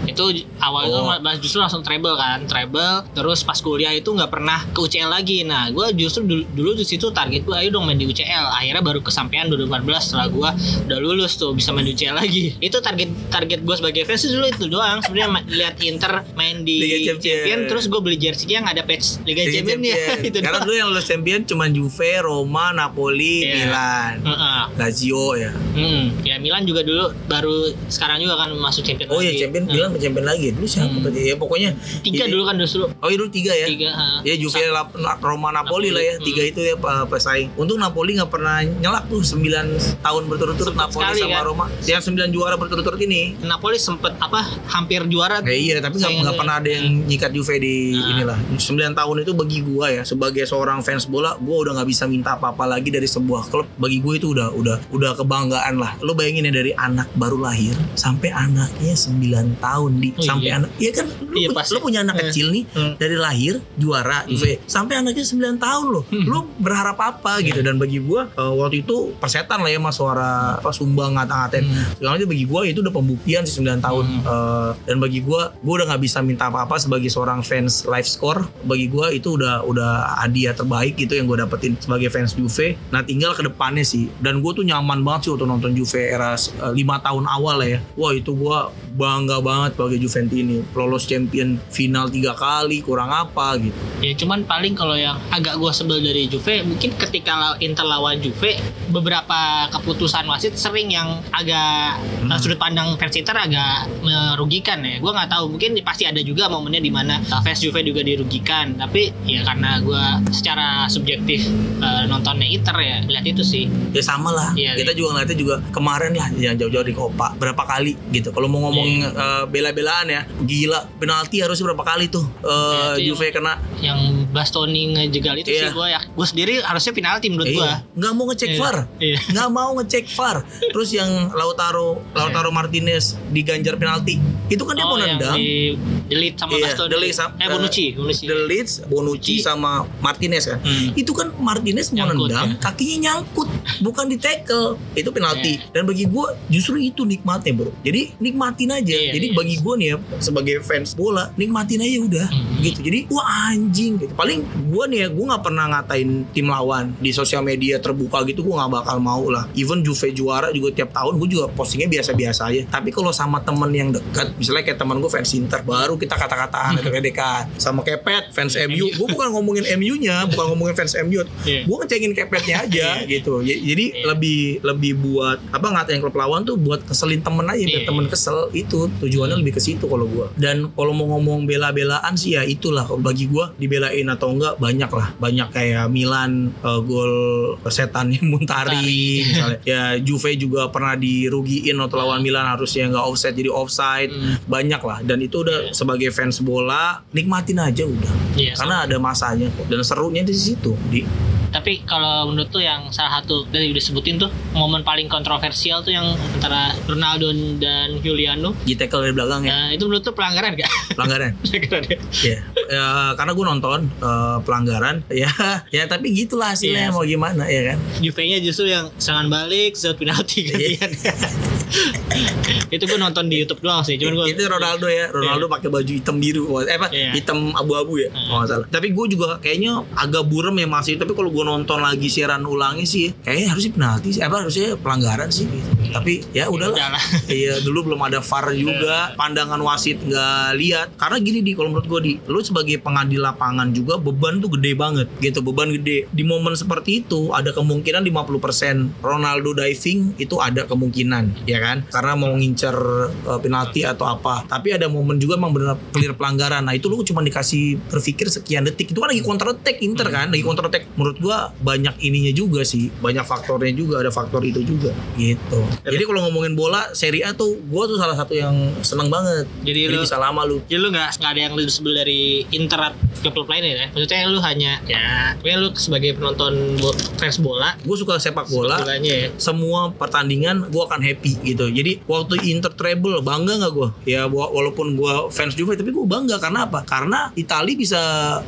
itu awal itu Oh. malah justru langsung treble kan treble terus pas kuliah itu nggak pernah ke UCL lagi nah gue justru dulu, dulu di situ target gue ayo dong main di UCL akhirnya baru kesampaian 2014 setelah gue udah lulus tuh bisa main di UCL lagi itu target target gue sebagai fans dulu itu doang sebenarnya lihat Inter main di Liga Champion. Champion. terus gue beli jersey yang ada patch Liga, Liga Champion ya Champion. itu Karena doang dulu yang lulus champion cuma Juve, Roma, Napoli, Iya. Milan, Heeh. Lazio ya. Hmm, ya Milan juga dulu baru sekarang juga kan masuk Champion Oh iya lagi. champion Hmm. Milan champion lagi. Dulu siapa Hmm. Ya pokoknya tiga ini- dulu kan dulu Oh iya dulu tiga ya. tiga ha. Ya Juve, Lap- Roma, Napoli, Napoli, lah ya. hmm. Tiga itu ya pe- pesaing. Untung Napoli nggak pernah nyelak tuh 9 tahun berturut-turut Napoli sama kan? Roma. Yang 9 juara berturut-turut ini. Napoli sempet apa hampir juara Eh, iya, tapi nggak pernah ada yang nyikat Juve di Nah. inilah. 9 tahun itu bagi gua ya sebagai seorang fans bola, gua udah nggak bisa minta apa-apa lagi dari sebuah klub. Bagi gue itu udah udah udah kebanggaan lah. Lo bayangin ya dari anak baru lahir sampai anaknya 9 tahun di Oh, sampai iya. anak. Iya kan? Lo, Iya, pasti. lo punya anak Eh. kecil nih Hmm. dari lahir juara Juve sampai anaknya 9 tahun loh. Hmm. Lo berharap apa gitu dan bagi gua eh, waktu itu persetan lah ya mas suara apa sumbang ngata-ngatain Hmm. segala macam bagi gue itu udah pembuktian sih 9 tahun. Hmm. Eh, dan bagi gue gue udah nggak bisa minta apa-apa sebagai seorang fans live score. Bagi gue itu udah udah hadiah terbaik gitu yang gue dapetin sebagai fans Juve. Nah tinggal ke depannya sih. Dan gue tuh nyaman banget sih waktu nonton Juve era eh, lima tahun awal lah ya. Wah itu gue bangga banget sebagai Juventini. Lolos champion final tiga kali kurang apa gitu. Ya cuman paling kalau yang agak gua sebel dari Juve mungkin ketika Inter lawan Juve beberapa keputusan wasit sering yang agak Hmm. uh, sudut pandang fans Inter agak merugikan ya. Gua nggak tahu mungkin pasti ada juga momennya di mana uh, fans Juve juga dirugikan. Tapi ya karena gua secara subjektif uh, nontonnya Inter ya lihat itu sih. Ya sama lah. Iya, kita juga ngeliatnya juga kemarin lah yang jauh-jauh di Copa berapa kali gitu. Kalau mau ngomong Iya. eh, bela-belaan ya gila. Penalti harusnya berapa kali tuh Iya, itu Juve kena? yang Bastoni ngejegal itu Iya. sih gua ya. Gua sendiri harusnya penalti menurut Eh, gua. Nggak mau ngecek Iya. VAR. Iya. nggak mau ngecek VAR. Terus yang Lautaro Lautaro Martinez diganjar penalti itu kan dia mau Oh, yang nendang di sama Iya, Bastoni. delete sam- eh Bonucci, Bonucci. The Bonucci sama Martinez kan Hmm. itu kan Martinez mau Nyangkut, nendang ya. kakinya nyangkut bukan di tackle itu penalti Iya. dan bagi gue justru itu nikmatnya bro jadi nikmatin aja Iya, jadi iya. bagi gue nih ya sebagai fans bola nikmatin aja udah Hmm. gitu jadi wah anjing gitu paling gue nih ya gue nggak pernah ngatain tim lawan di sosial media terbuka gitu gue nggak bakal mau lah even Juve juara juga tiap tahun gue juga postingnya biasa-biasa aja tapi kalau sama temen yang dekat misalnya kayak teman gue fans Inter baru kita kata-kataan atau dekat sama kepet fans MU gue bukan ngomongin MU nya bukan ngomongin fans MU Iya. gue ngecengin kepetnya aja gitu. Ya- jadi Iya. lebih lebih buat apa ngatain klub lawan tuh buat keselin temen aja biar Iya. temen kesel. Itu tujuannya lebih ke situ kalau gue dan kalau mau ngomong bela-belaan sih ya itulah. Bagi gue dibelain atau enggak banyak lah banyak kayak Milan eh, gol setannya Muntari Muntari. misalnya. Ya Juve juga pernah dirugiin waktu lawan Milan harusnya nggak offside jadi offside Hmm. banyak lah dan itu udah Iya. sebagai fans bola nikmatin aja udah Iya, karena ada masanya kok dan serunya di situ di Tapi kalau menurut tuh yang salah satu dari udah sebutin tuh momen paling kontroversial tuh yang antara Ronaldo dan Juliano. di tackle dari belakang ya Nah, itu menurut tuh pelanggaran gak? pelanggaran pelanggaran ya. ya Ya, karena gue nonton eh, pelanggaran ya ya tapi gitulah hasilnya Iya. mau gimana ya kan Juve-nya justru yang serangan balik, set penalti Iya. gantian. itu gue nonton di YouTube doang sih, cuman gue itu Ronaldo ya Ronaldo pakai baju hitam biru eh apa Iya. hitam abu-abu ya Hmm. kalau nggak salah tapi gue juga kayaknya agak burem ya masih tapi kalau gue nonton lagi siaran ulangnya sih kayaknya harusnya penalti sih apa harusnya pelanggaran sih gitu. tapi ya udahlah Udahlah. iya dulu belum ada VAR juga pandangan wasit nggak lihat karena gini di kalau menurut gue di lu sebagai pengadil lapangan juga beban tuh gede banget gitu beban gede di momen seperti itu ada kemungkinan 50% Ronaldo diving itu ada kemungkinan ya kan? Karena mau ngincer uh, penalti atau apa. Tapi ada momen juga emang benar clear pelanggaran. Nah itu lu cuma dikasih berpikir sekian detik. Itu kan lagi counter attack Inter kan? Lagi counter attack menurut gua banyak ininya juga sih. Banyak faktornya juga. Ada faktor itu juga. Gitu. Jadi kalau ngomongin bola Serie A tuh gua tuh salah satu yang seneng banget. Jadi jadi lu bisa lama lu. Jadi lu nggak nggak ada yang lu sebel dari Inter ke klub lainnya ya? Maksudnya lu hanya ya, mungkin lu sebagai penonton bo- fans bola, gue suka sepak bola. Bolanya ya. semua pertandingan gue akan happy gitu jadi waktu Inter treble bangga nggak gue ya wa- walaupun gue fans Juve tapi gue bangga. Karena apa? Karena Itali bisa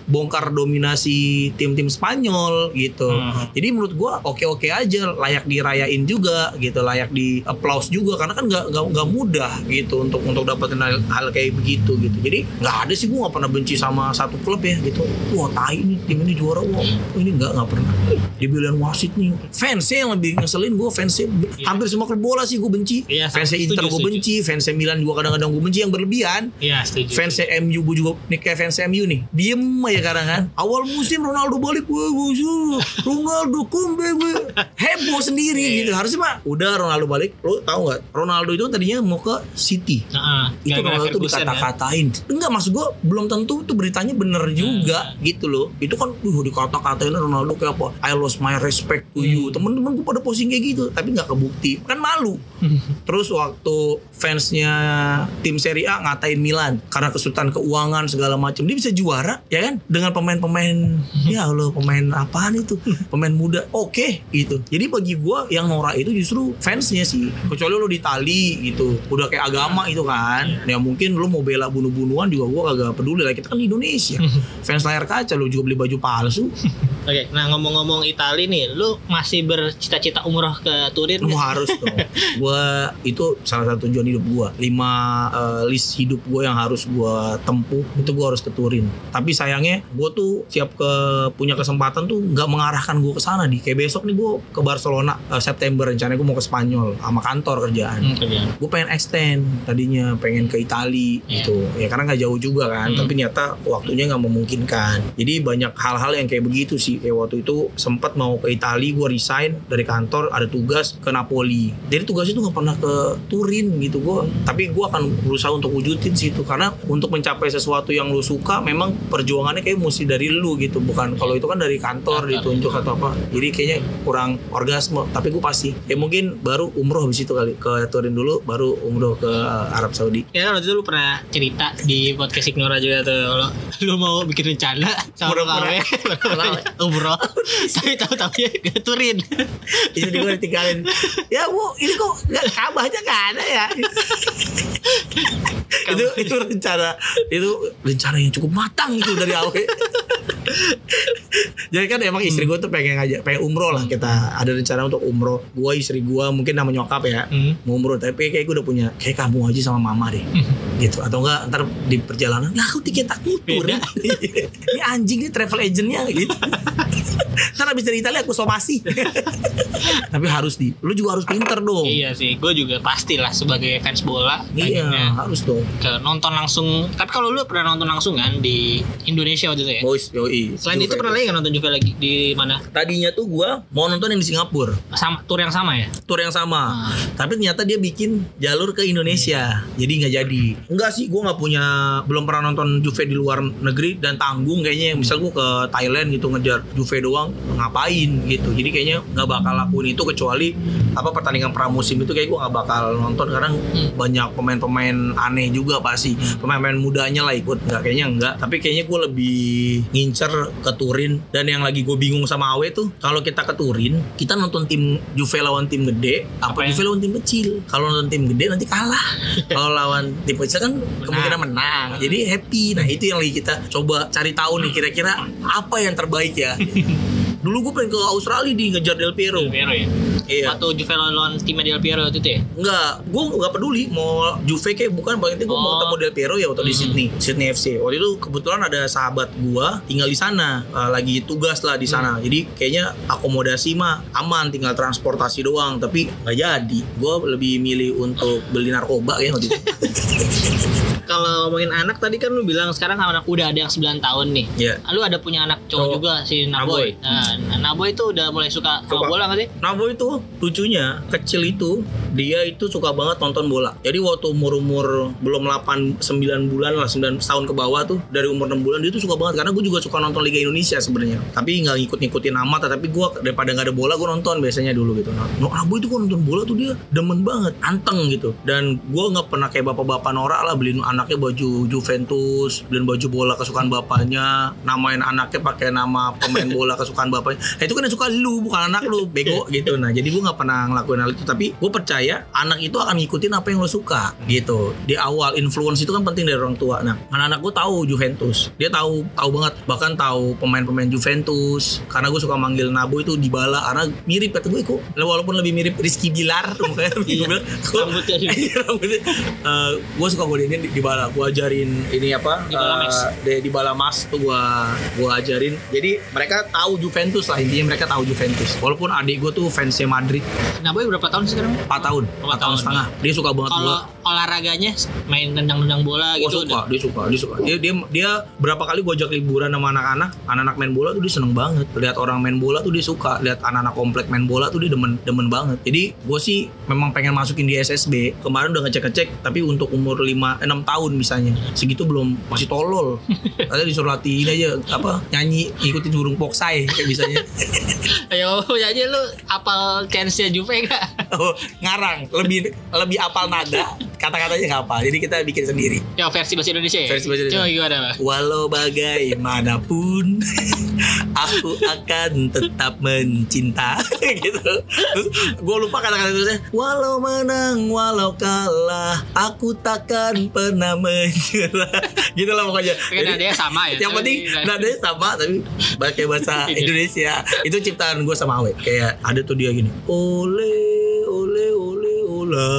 bongkar dominasi tim-tim Spanyol gitu. Hmm. jadi menurut gue oke-oke aja layak dirayain juga gitu. Layak di applause juga. Karena kan nggak nggak mudah gitu untuk untuk dapetin hal, hal kayak begitu gitu. Jadi nggak ada sih gue nggak pernah benci sama satu klub ya gitu. Wah tai ini tim ini juara. Wah ini nggak nggak pernah. Dibilang wasit nih. Fansnya yang lebih ngeselin gue fansnya Iya. hampir semua klub bola sih gue benci Iya, fansnya setuju, Inter gue benci fansnya Milan juga kadang-kadang gue benci yang berlebihan. Iya, setuju. fansnya MU gue juga nih kayak fans MU nih diem aja kadang kan. Awal musim Ronaldo balik gue gue Ronaldo kumbe gue heboh sendiri Iya. gitu. Harusnya mah udah Ronaldo balik. Lo tahu nggak? Ronaldo itu tadinya mau ke City. Heeh, itu Ronaldo tuh dikata-katain. enggak maksud gue belum tentu tuh beritanya bener juga Hmm. gitu loh. Itu kan uh dikata-katain Ronaldo kayak apa? I lost my respect to Hmm. you temen-temen gue pada posting kayak gitu tapi nggak kebukti. Kan malu terus waktu fansnya tim Serie A ngatain Milan karena kesulitan keuangan segala macam dia bisa juara ya kan? Dengan pemain-pemain ya Allah pemain apaan itu? Pemain muda. Oke gitu. Jadi bagi gue yang norak itu justru fansnya sih. Kecuali lo di Itali gitu. Udah kayak agama itu kan. Ya mungkin lo mau bela bunuh-bunuhan juga gue kagak peduli lah. Kita kan di Indonesia. Fans layar kaca lo juga beli baju palsu. Oke, nah ngomong-ngomong Itali nih, lu masih bercita-cita umroh ke Turin? Lu nggak? harus dong. Gua itu salah satu tujuan hidup gua. Lima eh, list hidup gua yang harus gua tempuh itu gua harus ke Turin. Tapi sayangnya gua tuh siap ke punya kesempatan tuh nggak mengarahkan gua ke sana di. Kayak besok nih gua ke Barcelona eh, September rencananya gua mau ke Spanyol sama kantor kerjaan. Hmm, kerjaan. Gue pengen extend tadinya pengen ke Itali Iya. gitu ya karena nggak jauh juga kan Hmm. tapi ternyata waktunya nggak memungkinkan jadi banyak hal-hal yang kayak begitu sih kayak waktu itu sempat mau ke Itali gue resign dari kantor ada tugas ke Napoli jadi tugas itu nggak pernah ke Turin gitu. Gue tapi gue akan berusaha untuk wujudin situ. Karena untuk mencapai sesuatu yang lu suka memang perjuangannya kayak mesti dari lu gitu. Bukan kalau itu kan dari kantor ditunjuk atau apa. Jadi kayaknya kurang orgasme. Tapi gue pasti. Ya mungkin baru umroh habis itu kali. Ke Turin dulu baru umroh ke Arab Saudi. Ya kan waktu itu lu pernah cerita di podcast Ignora juga tuh kalau lu mau bikin rencana sama kawe umroh. Tapi tahu-tahu ya ke Turin. Itu gue ditinggalin. Ya bu ini kok nggak kabahnya nggak ada ya. Itu itu rencana itu rencana yang cukup matang itu dari awal. Jadi kan emang istri gue tuh pengen ngajak, pengen umroh lah. Kita ada rencana untuk umroh. Gue istri gue mungkin nama nyokap ya Hmm. mau umroh. Tapi kayak gue udah punya kayak kamu aja sama mama deh. Gitu. Atau enggak ntar di perjalanan lah aku tiket aku tur Beda. ini anjing nih travel agentnya gitu ntar habis dari Italia aku somasi tapi harus di lu juga harus pinter dong Iya sih, gue juga pastilah sebagai fans bola. Iya, harus dong ke nonton langsung. Tapi kalau lu pernah nonton langsung kan di Indonesia waktu itu ya? boys yoi Selain Juve. itu pernah lagi nggak nonton Juve lagi di mana? tadinya tuh gua mau nonton yang di Singapura Sama tour yang sama ya? tour yang sama Ah. tapi ternyata dia bikin jalur ke Indonesia jadi nggak jadi enggak sih gua nggak punya belum pernah nonton Juve di luar negeri dan tanggung kayaknya misal gua ke Thailand gitu ngejar Juve doang ngapain gitu. Jadi kayaknya nggak bakal lakuin itu kecuali apa pertandingan pramusim itu kayak gua nggak bakal nonton. Karena banyak pemain-pemain aneh juga pasti. Pemain-pemain mudanya lah ikut. Nggak kayaknya enggak tapi kayaknya gue lebih ngincer ke Turin. Dan yang lagi gue bingung sama Awe tuh kalau kita ke Turin kita nonton tim Juve lawan tim gede. Apa, Apa? Juve lawan tim kecil? Kalau nonton tim gede nanti kalah. Kalau lawan tim kecil kan kemungkinan menang. Jadi happy. Nah itu yang lagi kita coba cari tahu nih kira-kira apa yang terbaik ya dulu gue pengen ke Australia di ngejar Del Piero Del Piero ya? iya Waktu Juve lawan tim Del Piero itu ya? Enggak, gue nggak peduli mau Juve kayak bukan paling penting gue mau Oh. ketemu Del Piero ya waktu di Hmm. Sydney, Sydney FC. Waktu itu kebetulan ada sahabat gue tinggal di sana, eh, lagi tugas lah di sana. Jadi kayaknya akomodasi mah aman, tinggal transportasi doang. Tapi nggak jadi. Gue lebih milih untuk beli narkoba kayaknya waktu itu. Kalau ngomongin anak tadi kan lu bilang sekarang anak udah ada yang 9 tahun nih. ya. Lu ada punya anak cowok Cowok. juga si Naboy. Naboy. Nah, Naboy itu udah mulai suka sama Suka. bola gak sih? Nabo itu lucunya kecil itu dia itu suka banget nonton bola. Jadi waktu umur-umur belum 8 9 bulan lah 9 tahun ke bawah tuh dari umur 6 bulan dia tuh suka banget karena gue juga suka nonton Liga Indonesia sebenarnya. Tapi nggak ngikut-ngikutin amat tapi gue daripada nggak ada bola gue nonton biasanya dulu gitu. Nah, no, Nabo itu gue nonton bola tuh dia demen banget, anteng gitu. Dan gue nggak pernah kayak bapak-bapak norak lah beliin anaknya baju Juventus, beliin baju bola kesukaan bapaknya, namain anaknya pakai nama pemain bola kesukaan bapaknya. Nah, itu kan yang suka lu bukan anak lu bego gitu. Nah jadi gue nggak pernah ngelakuin hal itu tapi gue percaya anak itu akan ngikutin apa yang lo suka gitu. Di awal influence itu kan penting dari orang tua. Nah anak-anak gue tahu Juventus. Dia tahu tahu banget. Bahkan tahu pemain-pemain Juventus. Karena gue suka manggil Nabo itu di bala karena mirip kata gue kok walaupun lebih mirip Rizky Bilar mukanya gue bilang. Kok Rambutnya. Iya, rambutnya. Eh, gue suka gue di bala gue ajarin ini apa Di Max. eh, di, di bala mas tuh gue gue ajarin jadi mereka tahu Juventus lah intinya mereka tahu Juventus walaupun adik gue tuh fansnya Madrid Naboy berapa tahun sih sekarang? 4 tahun 4 Empat tahun tahun, setengah dia suka banget Kalau olahraganya main nendang-nendang bola gitu. suka, dia suka, dia suka. Dia dia dia berapa kali gue ajak liburan sama anak-anak, anak-anak main bola tuh dia seneng banget. Lihat orang main bola tuh dia suka, lihat anak-anak komplek main bola tuh dia demen demen banget. Jadi gue sih memang pengen masukin di SSB. Kemarin udah ngecek-ngecek, tapi untuk umur 5 6 tahun misalnya, segitu belum masih tolol. Katanya disuruh latihin aja apa nyanyi ikutin burung poksai kayak bisanya. Ayo nyanyi lu apal chance-nya Juve gak? oh, ngarang, lebih lebih apal nada, kata-katanya nggak apa. Jadi kita bikin sendiri. Ya versi bahasa Indonesia ya? Versi bahasa Indonesia. Coba gimana Pak? Walau bagaimanapun aku akan tetap mencinta gitu. Gue lupa kata-kata itu Walau menang, walau kalah, aku takkan pernah menyerah. gitu lah pokoknya. Tapi nadanya sama ya? Yang penting nada- nadanya sama tapi pakai bahasa Iya. Indonesia. Itu ciptaan gue sama Awe. Kayak ada tuh dia gini. Ole ole ole ola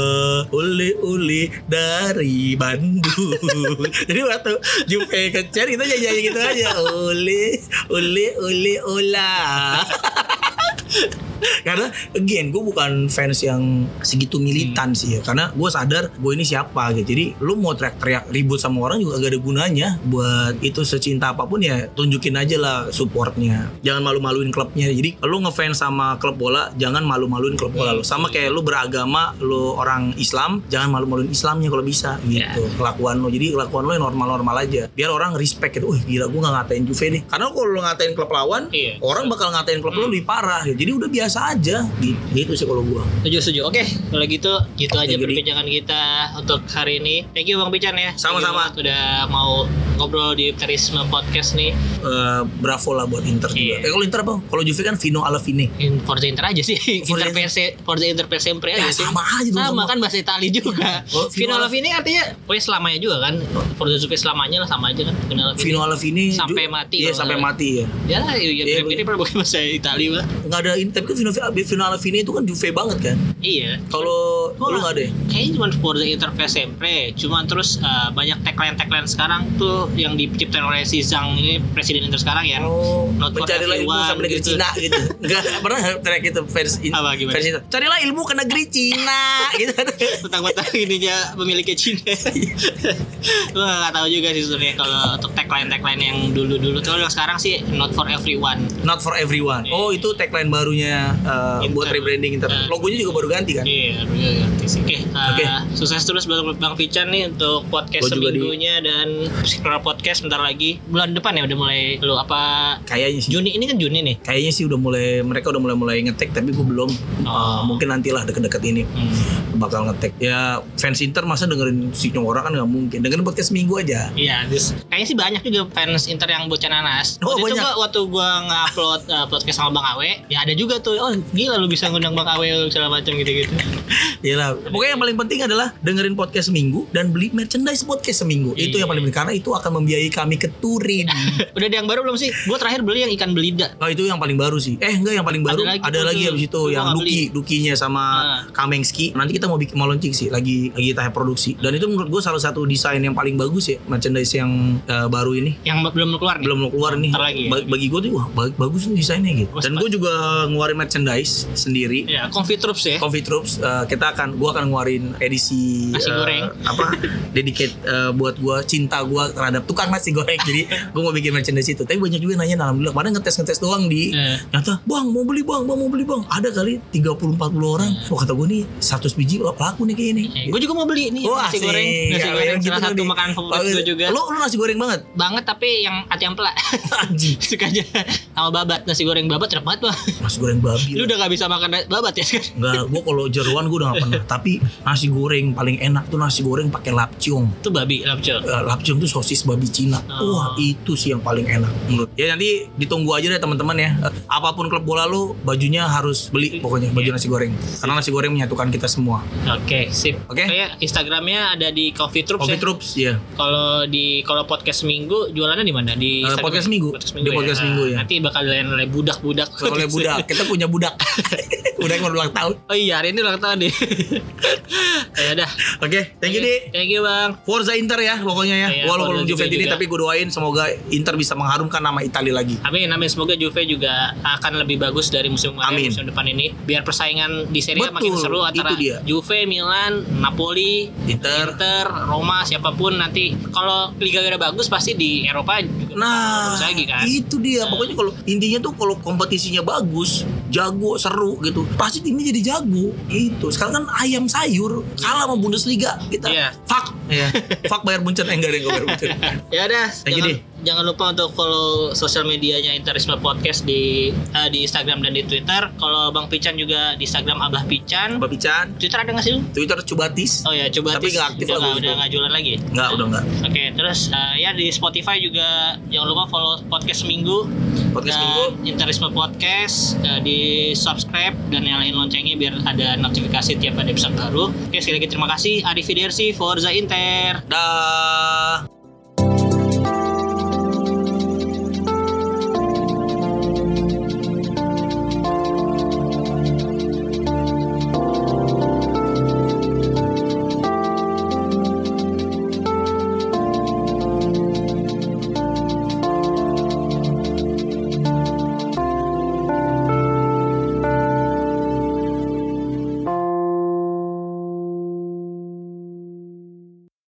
ole ole dari Bandung. Jadi waktu Juve kecer kita nyanyi gitu aja. Ole ole ole ola. karena again gue bukan fans yang segitu militan sih ya. Karena gue sadar gue ini siapa? gitu. Jadi lu mau teriak-teriak ribut sama orang juga gak ada gunanya buat itu secinta apa pun ya tunjukin aja lah supportnya. Jangan malu-maluin klubnya. Jadi lu ngefans sama klub bola jangan malu-maluin klub bola lu. Sama kayak lu beragama lu orang Islam jangan malu-maluin Islamnya kalau bisa gitu. Kelakuan lu. Jadi kelakuan yang normal-normal aja. Biar orang respect gitu wih gila gue gak ngatain Juve nih. Karena kalau lu ngatain klub lawan Iya. orang bakal ngatain klub lu lebih parah. Ya. Jadi udah biasa biasa aja gitu, gitu sih kalau gua Setuju, setuju. Oke, kalau gitu, gitu aja Jadi- perbincangan kita untuk hari ini. Thank you Bang Pican ya. Sama-sama. Udah mau ngobrol di Terisme Podcast nih. Eh, bravo lah buat Inter juga Iya. eh kalau Inter apa kalau Juve kan Vino Alavine In Forza Inter aja sih. Forza Inter per se, Forza Inter per sempre Ya, aja sih. sama aja dong, Sama, sama. kan bahasa Itali juga. Oh, Vino Vino Lavini artinya pokoknya selamanya juga kan. Forza Juve selamanya lah sama aja kan. Vino Lavini. Vino Alavine Sampai mati iya sampai mati ya Ya lah, ya, Iya, ya, ini pernah pakai bahasa Itali lah. nggak ada tapi Vino, Vino Alavine itu kan Juve banget kan Iya. kalau Gua lu nggak ada ya? Kayaknya cuma Forza Inter per sempre. Cuman terus uh, banyak tagline-tagline sekarang tuh yang diciptain oleh si Zhang ini presiden Inter sekarang ya. Oh, Not for mencarilah ilmu everyone, sama negeri gitu. Cina gitu. Enggak pernah track itu versi Apa, gimana? versi itu. Carilah ilmu ke negeri Cina gitu. Tentang-tentang ininya pemiliknya Cina. Gue gak tahu juga sih sebenarnya kalau untuk tagline-tagline yang dulu-dulu tuh yang sekarang sih not for everyone. Not for everyone. Oh, itu tagline barunya uh, Inter. buat rebranding Inter. Uh. Logonya juga baru ganti kan? Iya, udah ganti sih. Oke, uh, Oke. sukses terus buat Bang Pican nih untuk podcast juga di- seminggunya dan setelah podcast bentar lagi bulan depan ya udah mulai lu apa Kayaknya sih. Juni ini kan Juni nih. Kayaknya sih udah mulai mereka udah mulai mulai ngetek tapi gue belum. Oh. Uh, mungkin nantilah deket-deket ini Hmm. bakal ngetek. Ya fans Inter masa dengerin si Nyora kan nggak mungkin. Dengerin podcast minggu aja. Iya, terus kayaknya sih banyak juga fans Inter yang bocah nanas. Oh, waktu itu banyak. gua, waktu gua nge-upload uh, podcast sama Bang Awe, ya ada juga tuh, oh gila lu bisa ngundang Bang Awe segala macam gitu-gitu. Iyalah. Pokoknya yang paling penting adalah dengerin podcast seminggu dan beli merchandise podcast seminggu. Itu Iya. yang paling penting karena itu akan membiayai kami ke Turin. Udah ada yang baru belum sih? Gua terakhir beli yang ikan belida. Oh itu yang paling baru sih. Eh enggak yang paling baru Ada ada lagi lagi, tuh. habis itu yang Duki, Dukinya sama Nah. Kamengski. Nanti kita mau bikin mau launching sih lagi lagi tahap produksi. Dan itu menurut gue salah satu desain yang paling bagus ya merchandise yang eh, baru ini. Yang belum keluar nih. Belum keluar nih. Ntar lagi ya? Ba- Bagi gue tuh wah ba- bagus nih desainnya gitu. Dan gue juga ngeluarin merchandise sendiri. Ya, Comfy Troops ya. Coffee Troops eh, kita akan gua akan ngeluarin edisi Nasi eh, goreng. apa dedicate eh, buat gua cinta gua terhadap tukang nasi goreng jadi gua mau bikin merchandise itu tapi banyak juga nanya alhamdulillah kemarin ngetes ngetes doang di Eh. nyata bang mau beli bang bang mau beli bang ada kali 30-40 orang Hmm. oh kata gua nih 100 biji laku nih kayak ini Eh, gue juga mau beli nih Oh, nasi asik. goreng, nasi Ya, goreng gitu salah satu tadi. makanan favorit gue juga. Lu lu nasi goreng banget. Banget tapi yang ati ampela. Suka aja sama babat nasi goreng babat enak banget bang. Nasi goreng babi. Lu udah gak bisa makan babat ya sekarang? Enggak, gua kalau jeruan gua udah gak pernah. Tapi nasi goreng paling enak tuh nasi goreng pakai lapciung. Itu babi lapcel. Eh, lapciung tuh sosis babi Cina. Oh. Wah, itu sih yang paling enak menurut. Ya nanti ditunggu aja deh teman-teman ya. Apa pun klub bola lu, bajunya harus beli pokoknya baju nasi goreng. Karena nasi goreng menyatukan kita semua. Oke, sip. Oke. Kayak Instagramnya ada di Coffee Troops Coffee ya. Troops ya. Kalau di kalau podcast minggu jualannya di mana? Di Eh, Instagram? podcast minggu. Di podcast minggu, ya. Nanti bakal oleh budak-budak. Oleh budak, kita punya budak. budak yang baru ulang tahun. Oh iya, hari ini ulang tahun nih. ya udah. Oke, thank you Di. Thank you, Bang. Forza Inter ya pokoknya ya. Iya, Walaupun Juve ini tapi gue doain semoga Inter bisa mengharumkan nama Italia lagi. Amin, amin. Semoga Juve juga akan lebih bagus dari musim kemarin, Amin. musim depan ini. Biar persaingan di Serie A makin seru antara. Juve, Milan, Napoli, Inter. Inter, Roma, siapa pun nanti. Kalau Liga udah bagus pasti di Eropa juga Nah, bagus lagi kan. itu dia. Nah. Pokoknya kalau intinya tuh kalau kompetisinya bagus, jago, seru gitu, pasti timnya jadi jago. Gitu. Sekarang kan ayam sayur kalah sama Bundesliga kita. Iya. Fuck. Ya. Fuck bayar Munchen eh, enggak deh enggak bayar Munchen. Ya udah, Thank you. Jangan lupa untuk follow sosial medianya Interisme Podcast di eh, di Instagram dan di Twitter. Kalau Bang Pican juga di Instagram Abah Pican. Mbak Pican, Twitter ada nggak sih? Twitter Cubatis. Oh ya, coba Tapi nggak aktif udah nggak gua udah nggak jualan lagi. Enggak, udah enggak. Oke, terus eh, ya di Spotify juga jangan lupa follow podcast seminggu Podcast dan minggu. Interisme Podcast eh, di subscribe dan nyalain loncengnya biar ada notifikasi tiap ada episode baru. Oke, sekali lagi terima kasih. Arif Fidersi, Forza Inter. Dah.